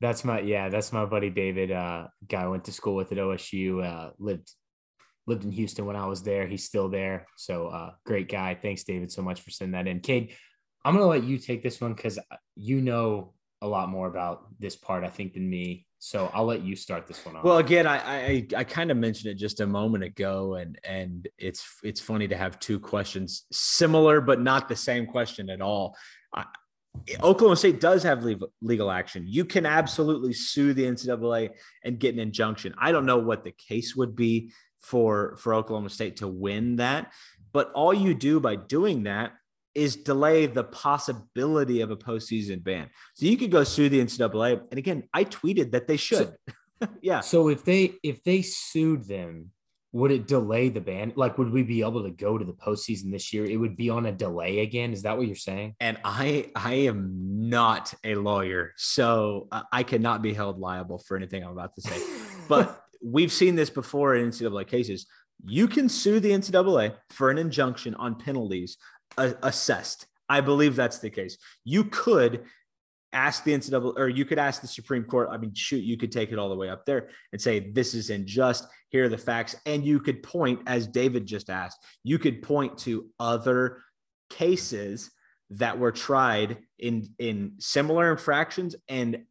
That's my yeah, that's my buddy David. Uh, guy went to school with at OSU. Uh, lived lived in Houston when I was there. He's still there. So uh, great guy. Thanks, David, so much for sending that in. Cade, I'm going to let you take this one because you know a lot more about this part, I think, than me. So I'll let you start this one off. Well, again, I I, I kind of mentioned it just a moment ago, and and it's it's funny to have two questions similar but not the same question at all. I, Oklahoma State does have legal, legal action. You can absolutely sue the NCAA and get an injunction. I don't know what the case would be for for Oklahoma State to win that, but all you do by doing that is delay the possibility of a postseason ban. So you could go sue the NCAA. And again, I tweeted that they should. So, yeah. So if they if they sued them, would it delay the ban? Like, would we be able to go to the postseason this year? It would be on a delay again. Is that what you're saying? And I, I am not a lawyer, so uh, I cannot be held liable for anything I'm about to say. but we've seen this before in NCAA cases. You can sue the NCAA for an injunction on penalties uh, assessed. I believe that's the case. You could ask the NCAA, or you could ask the Supreme Court. I mean, shoot, you could take it all the way up there and say, this is unjust. Here are the facts. And you could point, as David just asked, you could point to other cases that were tried in, in similar infractions and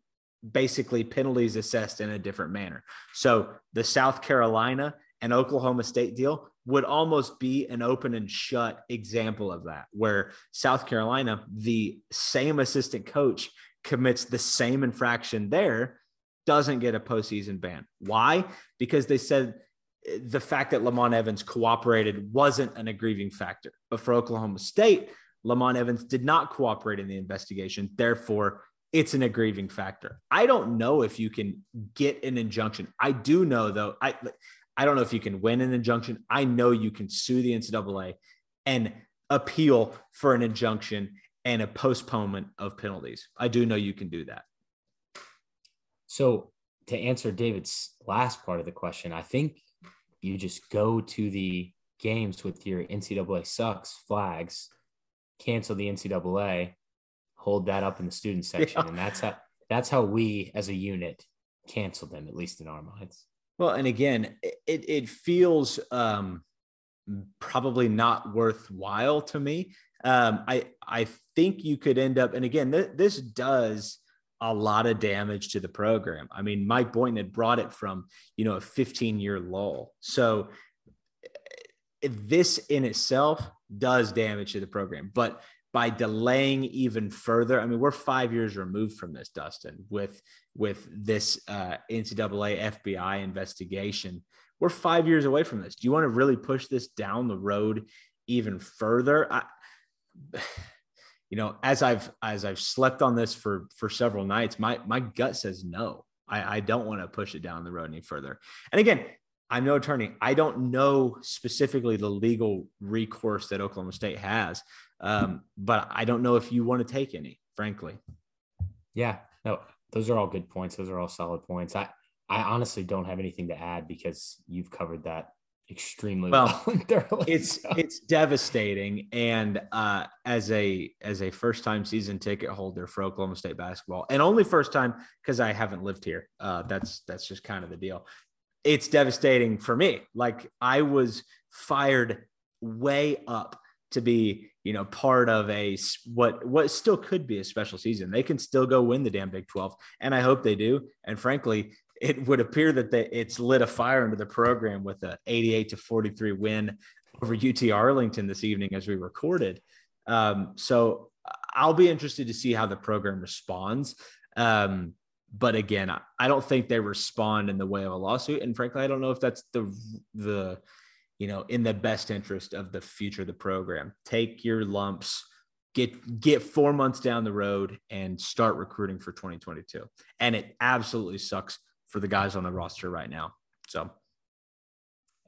basically penalties assessed in a different manner. So the South Carolina and Oklahoma State deal would almost be an open and shut example of that, where South Carolina, the same assistant coach commits the same infraction there, doesn't get a postseason ban. Why? Because they said eh, the fact that Lamont Evans cooperated wasn't an aggrieving factor. But for Oklahoma State, Lamont Evans did not cooperate in the investigation. Therefore, it's an aggrieving factor. I don't know if you can get an injunction. I do know though. I I don't know if you can win an injunction. I know you can sue the NCAA and appeal for an injunction and a postponement of penalties. I do know you can do that. So, to answer David's last part of the question, I think you just go to the games with your NCAA sucks flags, cancel the NCAA, hold that up in the student section, yeah. and that's how that's how we as a unit cancel them, at least in our minds. Well, and again, it it feels um, probably not worthwhile to me. Um, I I think you could end up, and again, th- this does a lot of damage to the program. I mean, Mike Boynton had brought it from you know a 15 year lull, so eh, this in itself does damage to the program. But by delaying even further. I mean, we're five years removed from this, Dustin, with with this uh, NCAA FBI investigation. We're five years away from this. Do you want to really push this down the road even further? I, you know, as I've as I've slept on this for for several nights, my my gut says no. I, I don't want to push it down the road any further. And again, I'm no attorney. I don't know specifically the legal recourse that Oklahoma State has. Um, but I don't know if you want to take any, frankly. Yeah, no, those are all good points. Those are all solid points. I, I honestly don't have anything to add because you've covered that extremely well. well it's so. it's devastating, and uh, as a as a first time season ticket holder for Oklahoma State basketball, and only first time because I haven't lived here. Uh, that's that's just kind of the deal. It's devastating for me. Like I was fired way up to be you know part of a what what still could be a special season. They can still go win the damn big 12 and i hope they do. And frankly it would appear that they, it's lit a fire into the program with a 88 to 43 win over ut arlington this evening as we recorded. Um, so i'll be interested to see how the program responds. Um, but again i don't think they respond in the way of a lawsuit. And frankly i don't know if that's the the you know, in the best interest of the future of the program. Take your lumps, get get four months down the road and start recruiting for 2022. And it absolutely sucks for the guys on the roster right now. So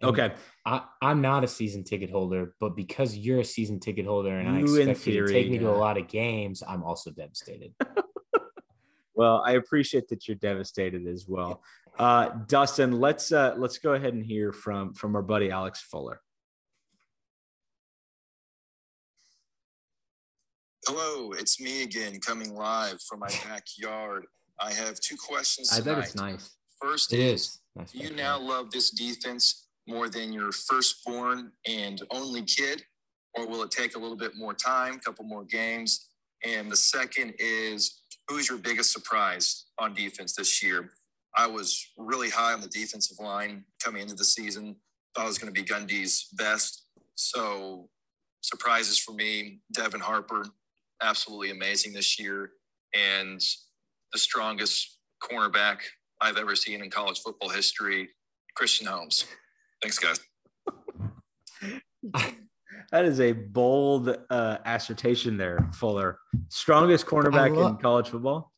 okay. I, am not a season ticket holder, but because you're a season ticket holder and you I expect theory, you to take me to a lot of games, I'm also devastated. well, I appreciate that you're devastated as well. Uh, Dustin, let's uh, let's go ahead and hear from from our buddy Alex Fuller. Hello, it's me again, coming live from my backyard. I have two questions. Tonight. I bet it's nice. First, it is. Nice do you now love this defense more than your firstborn and only kid, or will it take a little bit more time, a couple more games? And the second is, who's your biggest surprise on defense this year? I was really high on the defensive line coming into the season. Thought it was going to be Gundy's best. So surprises for me, Devin Harper, absolutely amazing this year and the strongest cornerback I've ever seen in college football history, Christian Holmes. Thanks, guys. that is a bold uh, assertion there, Fuller. Strongest cornerback love, in college football.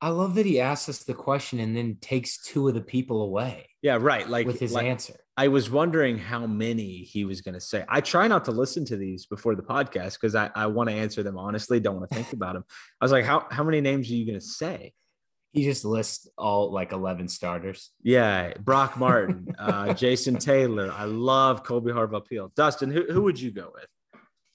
I love that he asks us the question and then takes two of the people away. Yeah, right. Like with his like, answer. I was wondering how many he was going to say. I try not to listen to these before the podcast because I, I want to answer them honestly. Don't want to think about them. I was like, how how many names are you going to say? He just lists all like 11 starters. Yeah. Brock Martin, uh, Jason Taylor. I love Kolby Harvell Peel. Dustin, who, who would you go with?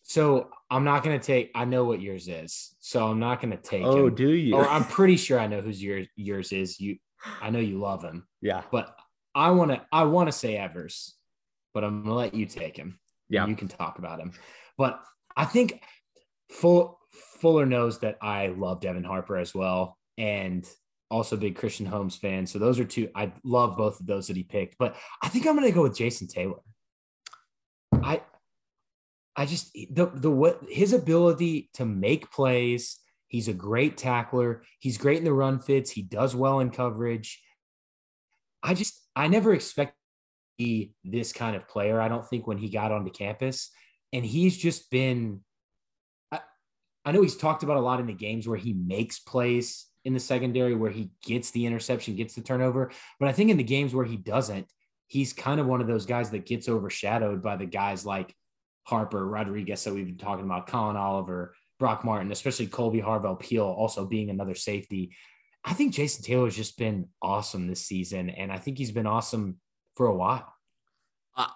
So I'm not going to take, I know what yours is. So I'm not going to take Oh, him. do you? Or I'm pretty sure I know who's yours, yours is. You, I know you love him. Yeah. But I want to, I want to say Evers, but I'm going to let you take him. Yeah. You can talk about him. But I think Full, Fuller knows that I love Devin Harper as well. And also big Christian Holmes fan. So those are two. I love both of those that he picked, but I think I'm going to go with Jason Taylor. I, I just the the what his ability to make plays. He's a great tackler. He's great in the run fits. He does well in coverage. I just I never expected to be this kind of player. I don't think when he got onto campus, and he's just been. I, I know he's talked about a lot in the games where he makes plays in the secondary where he gets the interception, gets the turnover. But I think in the games where he doesn't, he's kind of one of those guys that gets overshadowed by the guys like Harper, Rodriguez that we've been talking about, Collin Oliver, Brock Martin, especially Kolby Harvell Peel also being another safety. I think Jason Taylor has just been awesome this season, and I think he's been awesome for a while. Uh,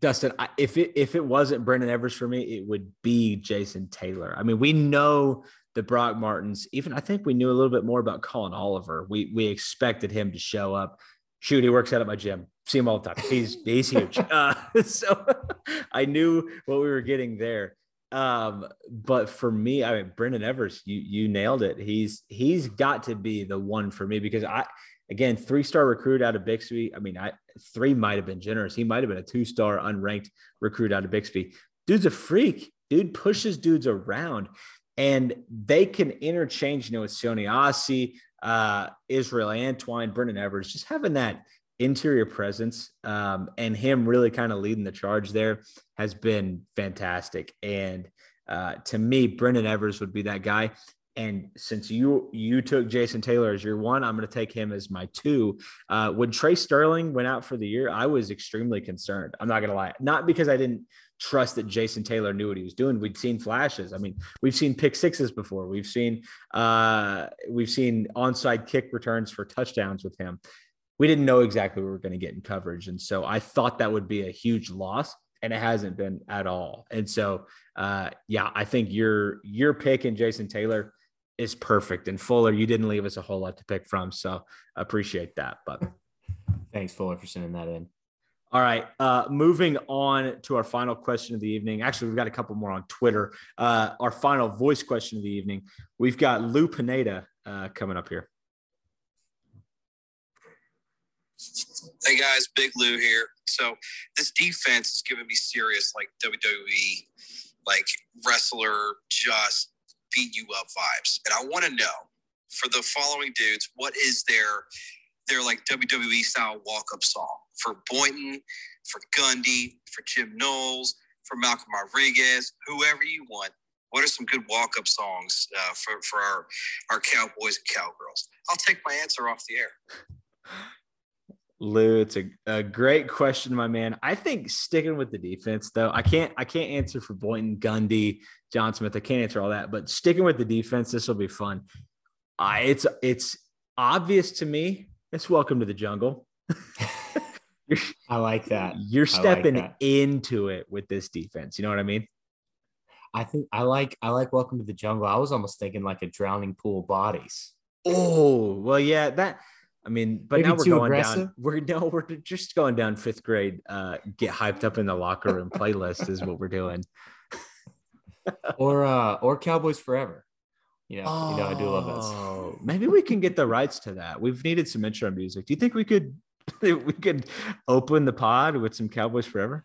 Dustin, if it if it wasn't Brendon Evers for me, it would be Jason Taylor. I mean, we know the Brock Martins. Even I think we knew a little bit more about Collin Oliver. We we expected him to show up. Shoot, he works out at my gym. See him all the time. He's he's huge. Uh, so I knew what we were getting there. Um, but for me, I mean, Brendon Evers, you you nailed it. He's he's got to be the one for me because I again three star recruit out of Bixby. I mean, I three might have been generous. He might have been a two star unranked recruit out of Bixby. Dude's a freak. Dude pushes dudes around and they can interchange, you know, with Sione Asi, uh, Israel Antwine, Brendon Evers, just having that interior presence um, and him really kind of leading the charge there has been fantastic. And uh, to me, Brendon Evers would be that guy. And since you you took Jason Taylor as your one, I'm going to take him as my two. Uh, when Tre Sterling went out for the year, I was extremely concerned. I'm not going to lie, not because I didn't trust that Jason Taylor knew what he was doing. We'd seen flashes. I mean, we've seen pick sixes before. We've seen uh, we've seen onside kick returns for touchdowns with him. We didn't know exactly what we were going to get in coverage, and so I thought that would be a huge loss, and it hasn't been at all. And so, uh, yeah, I think your your pick in Jason Taylor is perfect. And Fuller, you didn't leave us a whole lot to pick from, so appreciate that. But thanks, Fuller, for sending that in. All right. Uh, moving on to our final question of the evening. Actually, we've got a couple more on Twitter. Uh, our final voice question of the evening. We've got Lou Pineda uh, coming up here. Hey guys, Big Lou here. So this defense is giving me serious like WWE, like wrestler just beat you up vibes. And I want to know for the following dudes, what is their their like WWE style walk up song for Boynton, for Gundy, for Jim Knowles, for Malcolm Rodriguez, whoever you want. What are some good walk up songs uh, for, for our, our cowboys and cowgirls? I'll take my answer off the air. Lou, it's a, a great question, my man. I think sticking with the defense, though, I can't I can't answer for Boynton, Gundy, John Smith. I can't answer all that, but sticking with the defense, this will be fun. Uh, it's it's obvious to me. It's welcome to the jungle. I like that. You're stepping like that. into it with this defense. You know what I mean? I think I like I like Welcome to the Jungle. I was almost thinking like a drowning pool of bodies. Oh well, yeah. That I mean, but Maybe now we're going aggressive? down. We're no, we're just going down fifth grade. Uh, get hyped up in the locker room playlist is what we're doing. or uh, or Cowboys Forever. You know, oh, you know, I do love that. Oh, maybe we can get the rights to that. We've needed some intro music. Do you think we could we could open the pod with some Cowboys Forever?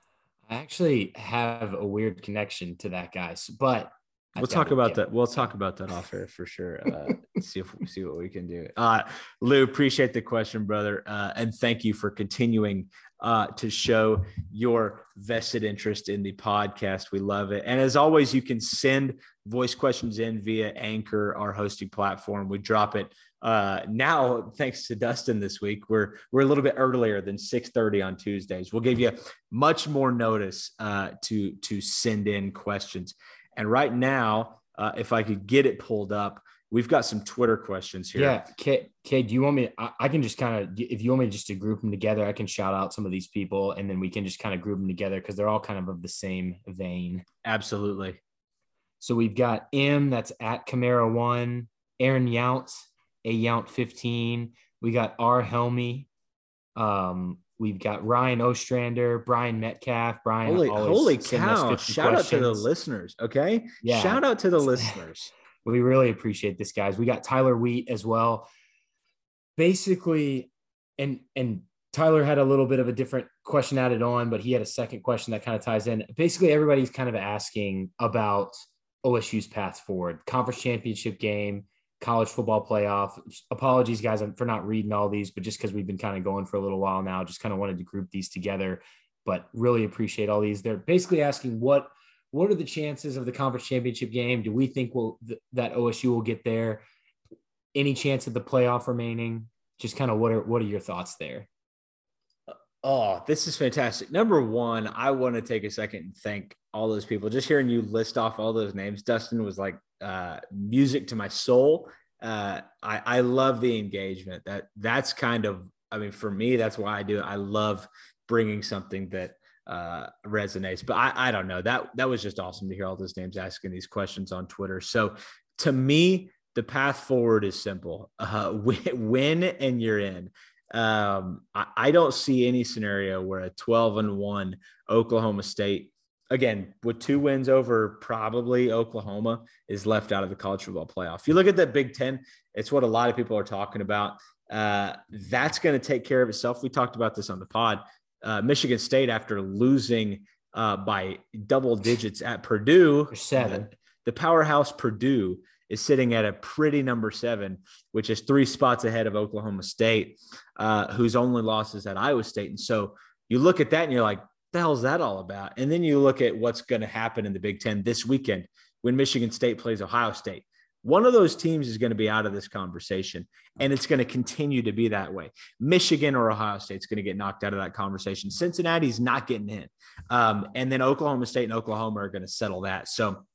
I actually have a weird connection to that, guys. But we'll talk about that. We'll talk about that off air for sure. Uh, see if see what we can do. Uh, Lou, appreciate the question, brother, uh, and thank you for continuing uh, to show your vested interest in the podcast. We love it, and as always, you can send voice questions in via Anchor, our hosting platform. We drop it uh, now, thanks to Dustin this week, we're we're a little bit earlier than 6:30 on Tuesdays. We'll give you much more notice uh, to to send in questions. And right now, uh, if I could get it pulled up, we've got some Twitter questions here. Yeah, Kay, Kay do you want me? I, I can just kind of, if you want me just to group them together, I can shout out some of these people, and then we can just kind of group them together because they're all kind of of the same vein. Absolutely. So we've got M, that's at Camaro One, Aaron Younts, a Yount 15. We got R. Helmy. Um, we've got Ryan Ostrander, Brian Metcalf. Brian, holy, holy cow! Shout questions. out to the listeners. Okay, yeah. Shout out to the listeners. we really appreciate this, guys. We got Tyler Wheat as well. Basically, and and Tyler had a little bit of a different question added on, but he had a second question that kind of ties in. Basically, everybody's kind of asking about OSU's path forward, conference championship game college football playoff. Apologies, guys, for not reading all these, but just because we've been kind of going for a little while now, just kind of wanted to group these together. But really appreciate all these. They're basically asking what what are the chances of the conference championship game? Do we think will th- that OSU will get there? Any chance of the playoff remaining? Just kind of what are what are your thoughts there? Oh, this is fantastic. Number one, I want to take a second and thank all those people. Just hearing you list off all those names, Dustin was like uh, music to my soul. Uh, I, I love the engagement. That that's kind of, I mean, for me, that's why I do it. I love bringing something that uh, resonates. But I, I don't know. That that was just awesome to hear all those names asking these questions on Twitter. So to me, the path forward is simple. Uh, win and you're in. Um, I, I don't see any scenario where a 12 and one Oklahoma State, again, with two wins over probably Oklahoma, is left out of the college football playoff. If you look at that Big Ten, it's what a lot of people are talking about. Uh, that's going to take care of itself. We talked about this on the pod. Uh, Michigan State, after losing uh, by double digits at Purdue, seven, the, the powerhouse Purdue is sitting at a pretty number seven, which is three spots ahead of Oklahoma State, uh, whose only loss is at Iowa State. And so you look at that and you're like, the hell is that all about? And then you look at what's going to happen in the Big Ten this weekend when Michigan State plays Ohio State. One of those teams is going to be out of this conversation, and it's going to continue to be that way. Michigan or Ohio State's going to get knocked out of that conversation. Cincinnati's not getting in, um, and then Oklahoma State and Oklahoma are going to settle that. So,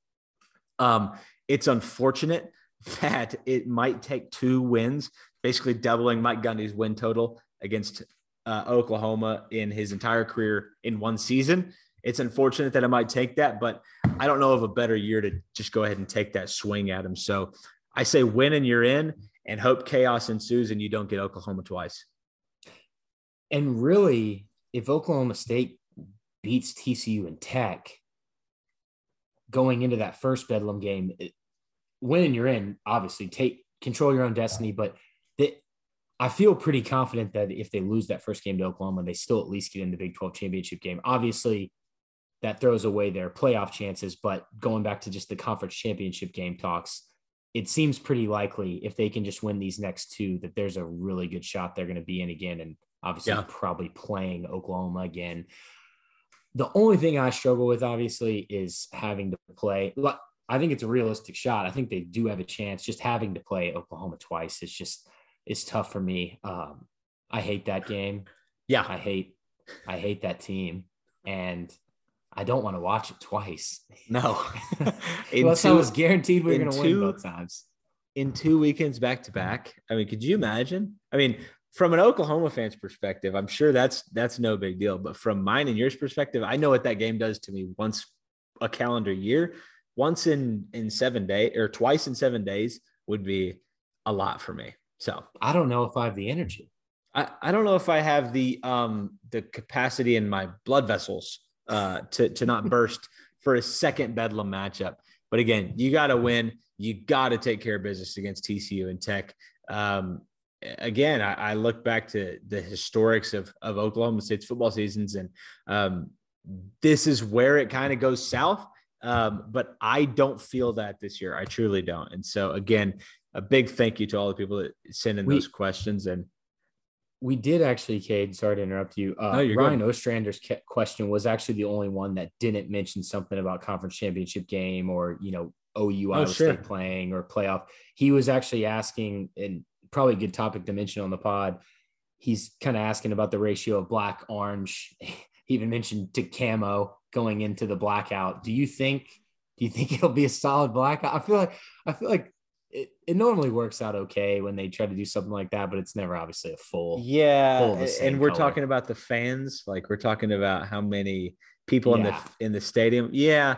um, it's unfortunate that it might take two wins, basically doubling Mike Gundy's win total against uh, Oklahoma in his entire career in one season. It's unfortunate that I might take that, but I don't know of a better year to just go ahead and take that swing at him. So I say win and you're in and hope chaos ensues and you don't get Oklahoma twice. And really, if Oklahoma State beats TCU and Tech going into that first Bedlam game, when and you're in, obviously take control your own destiny. But that I feel pretty confident that if they lose that first game to Oklahoma, they still at least get in the Big 12 championship game. Obviously, that throws away their playoff chances. But going back to just the conference championship game talks, it seems pretty likely if they can just win these next two that there's a really good shot they're going to be in again. And obviously, yeah. probably playing Oklahoma again. The only thing I struggle with, obviously, is having to play. I think it's a realistic shot. I think they do have a chance. Just having to play Oklahoma twice is just it's tough for me. Um, I hate that game. Yeah, I hate I hate that team, and I don't want to watch it twice. No, unless I was guaranteed we are going to win both times in two weekends back to back. I mean, could you imagine? I mean, from an Oklahoma fan's perspective, I'm sure that's that's no big deal. But from mine and yours perspective, I know what that game does to me once a calendar year once in in seven days or twice in seven days would be a lot for me. So I don't know if I have the energy. I, I don't know if I have the um the capacity in my blood vessels uh to to not burst for a second bedlam matchup. But again, you got to win. You got to take care of business against TCU and Tech. Um, again, I, I, look back to the historics of of Oklahoma State's football seasons, and um, this is where it kind of goes south Um, but I don't feel that this year. I truly don't. And so again, a big thank you to all the people that send in we, those questions. And we did actually, Cade. Sorry to interrupt you. Uh, no, Ryan good. Ostrander's question was actually the only one that didn't mention something about conference championship game or you know OU Iowa oh, sure. State playing or playoff. He was actually asking, and probably a good topic to mention on the pod. He's kind of asking about the ratio of black orange. He even mentioned to camo going into the blackout. Do you think? Do you think it'll be a solid blackout? I feel like I feel like it, it normally works out okay when they try to do something like that, but it's never obviously a full. Yeah, full and we're color. talking about the fans. Like we're talking about how many people yeah. in the in the stadium. Yeah,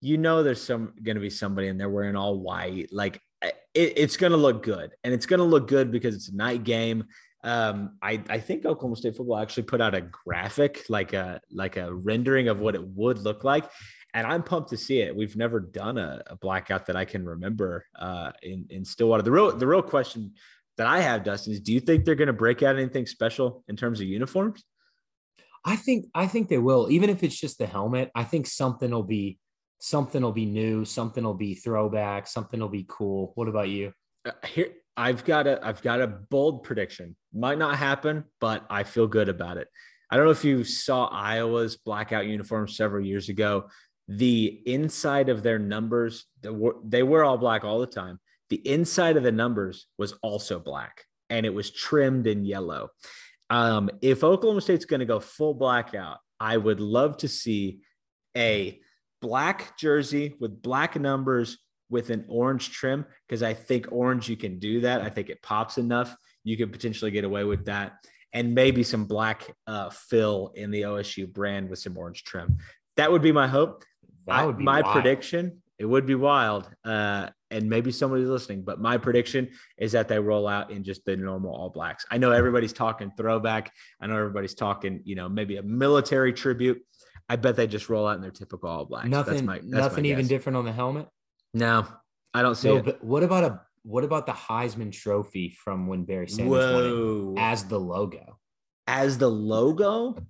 you know, there's some going to be somebody and they're wearing all white. Like it, it's going to look good, and it's going to look good because it's a night game. Um, I I think Oklahoma State football actually put out a graphic, like a like a rendering of what it would look like, and I'm pumped to see it. We've never done a, a blackout that I can remember uh, in in Stillwater. The real the real question that I have, Dustin, is do you think they're going to break out anything special in terms of uniforms? I think I think they will, even if it's just the helmet. I think something will be something will be new, something will be throwback, something will be cool. What about you? Uh, here, I've got a I've got a bold prediction. Might not happen, but I feel good about it. I don't know if you saw Iowa's blackout uniform several years ago the inside of their numbers they were all black all the time. The inside of the numbers was also black and it was trimmed in yellow. Um, if oklahoma state's going to go full blackout i would love to see a black jersey with black numbers with an orange trim because i think orange you can do that. I think it pops enough. You could potentially get away with that. And maybe some black uh, fill in the osu brand with some orange trim. That would be my hope that would be my wild. prediction. It would be wild, uh, and maybe somebody's listening. But my prediction is that they roll out in just the normal All Blacks. I know everybody's talking throwback. I know everybody's talking, you know, maybe a military tribute. I bet they just roll out in their typical All Blacks. Nothing, that's my, that's nothing even different on the helmet. No, I don't see no, it. But what about a what about the Heisman Trophy from when Barry Sanders Whoa. won it as the logo? As the logo?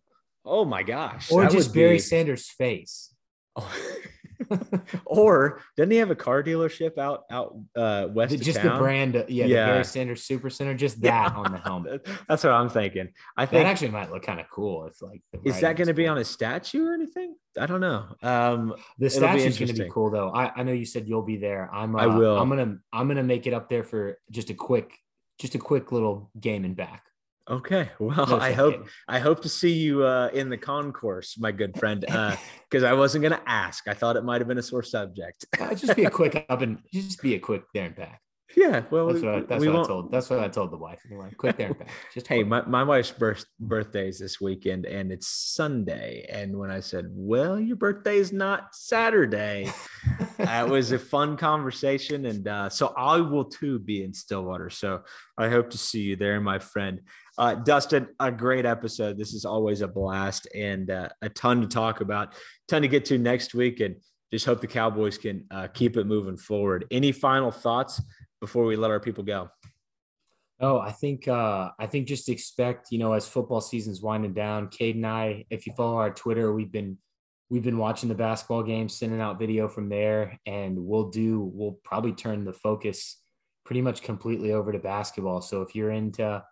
Oh my gosh! Or just Barry be... Sanders' face. or doesn't he have a car dealership out out uh, west? Just the brand, uh, yeah, yeah, the Barry Sanders Super Center, just that yeah. on the helmet. That's what I'm thinking. I think that actually might look kind of cool. If like, is that going to be on a statue or anything? I don't know. Um, the statue is going to be cool though. I, I know you said you'll be there. I'm. Uh, I will. I'm gonna I'm gonna make it up there for just a quick just a quick little game and back. Okay. Well, no, I hope I hope to see you uh, in the concourse, my good friend. Because uh, I wasn't going to ask. I thought it might have been a sore subject. uh, just be a quick up and just be a quick there and back. Yeah, well, that's what, I, that's what I told. That's what I told the wife. Anyway, quick there and back. Just hey, my, my wife's birth birthday is this weekend, and it's Sunday. And when I said, "Well, your birthday is not Saturday," that was a fun conversation, and uh, so I will too be in Stillwater. So I hope to see you there, my friend. Uh, Dustin, a great episode. This is always a blast and uh, a ton to talk about, ton to get to next week, and just hope the Cowboys can uh, keep it moving forward. Any final thoughts before we let our people go? Oh, I think uh, I think just expect you know as football season's winding down. Cade and I, if you follow our Twitter, we've been we've been watching the basketball games, sending out video from there, and we'll do we'll probably turn the focus pretty much completely over to basketball. So if you're into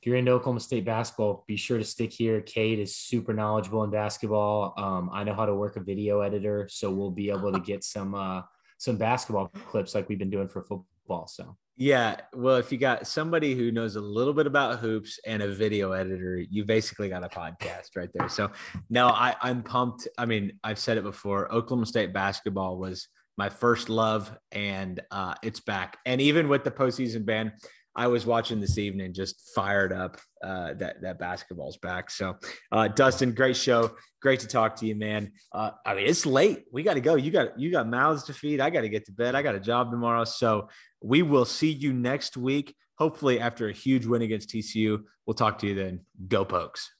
if you're into Oklahoma State basketball, be sure to stick here. Cade is super knowledgeable in basketball. Um, I know how to work a video editor, so we'll be able to get some uh, some basketball clips like we've been doing for football. So yeah, well, if you got somebody who knows a little bit about hoops and a video editor, you basically got a podcast right there. So no, I, I'm pumped. I mean, I've said it before. Oklahoma State basketball was my first love, and uh, it's back. And even with the postseason ban, I was watching this evening, just fired up uh, that that basketball's back. So, uh, Dustin, great show, great to talk to you, man. Uh, I mean, it's late. We got to go. You got you got mouths to feed. I got to get to bed. I got a job tomorrow. So, we will see you next week. Hopefully, after a huge win against TCU, we'll talk to you then. Go Pokes.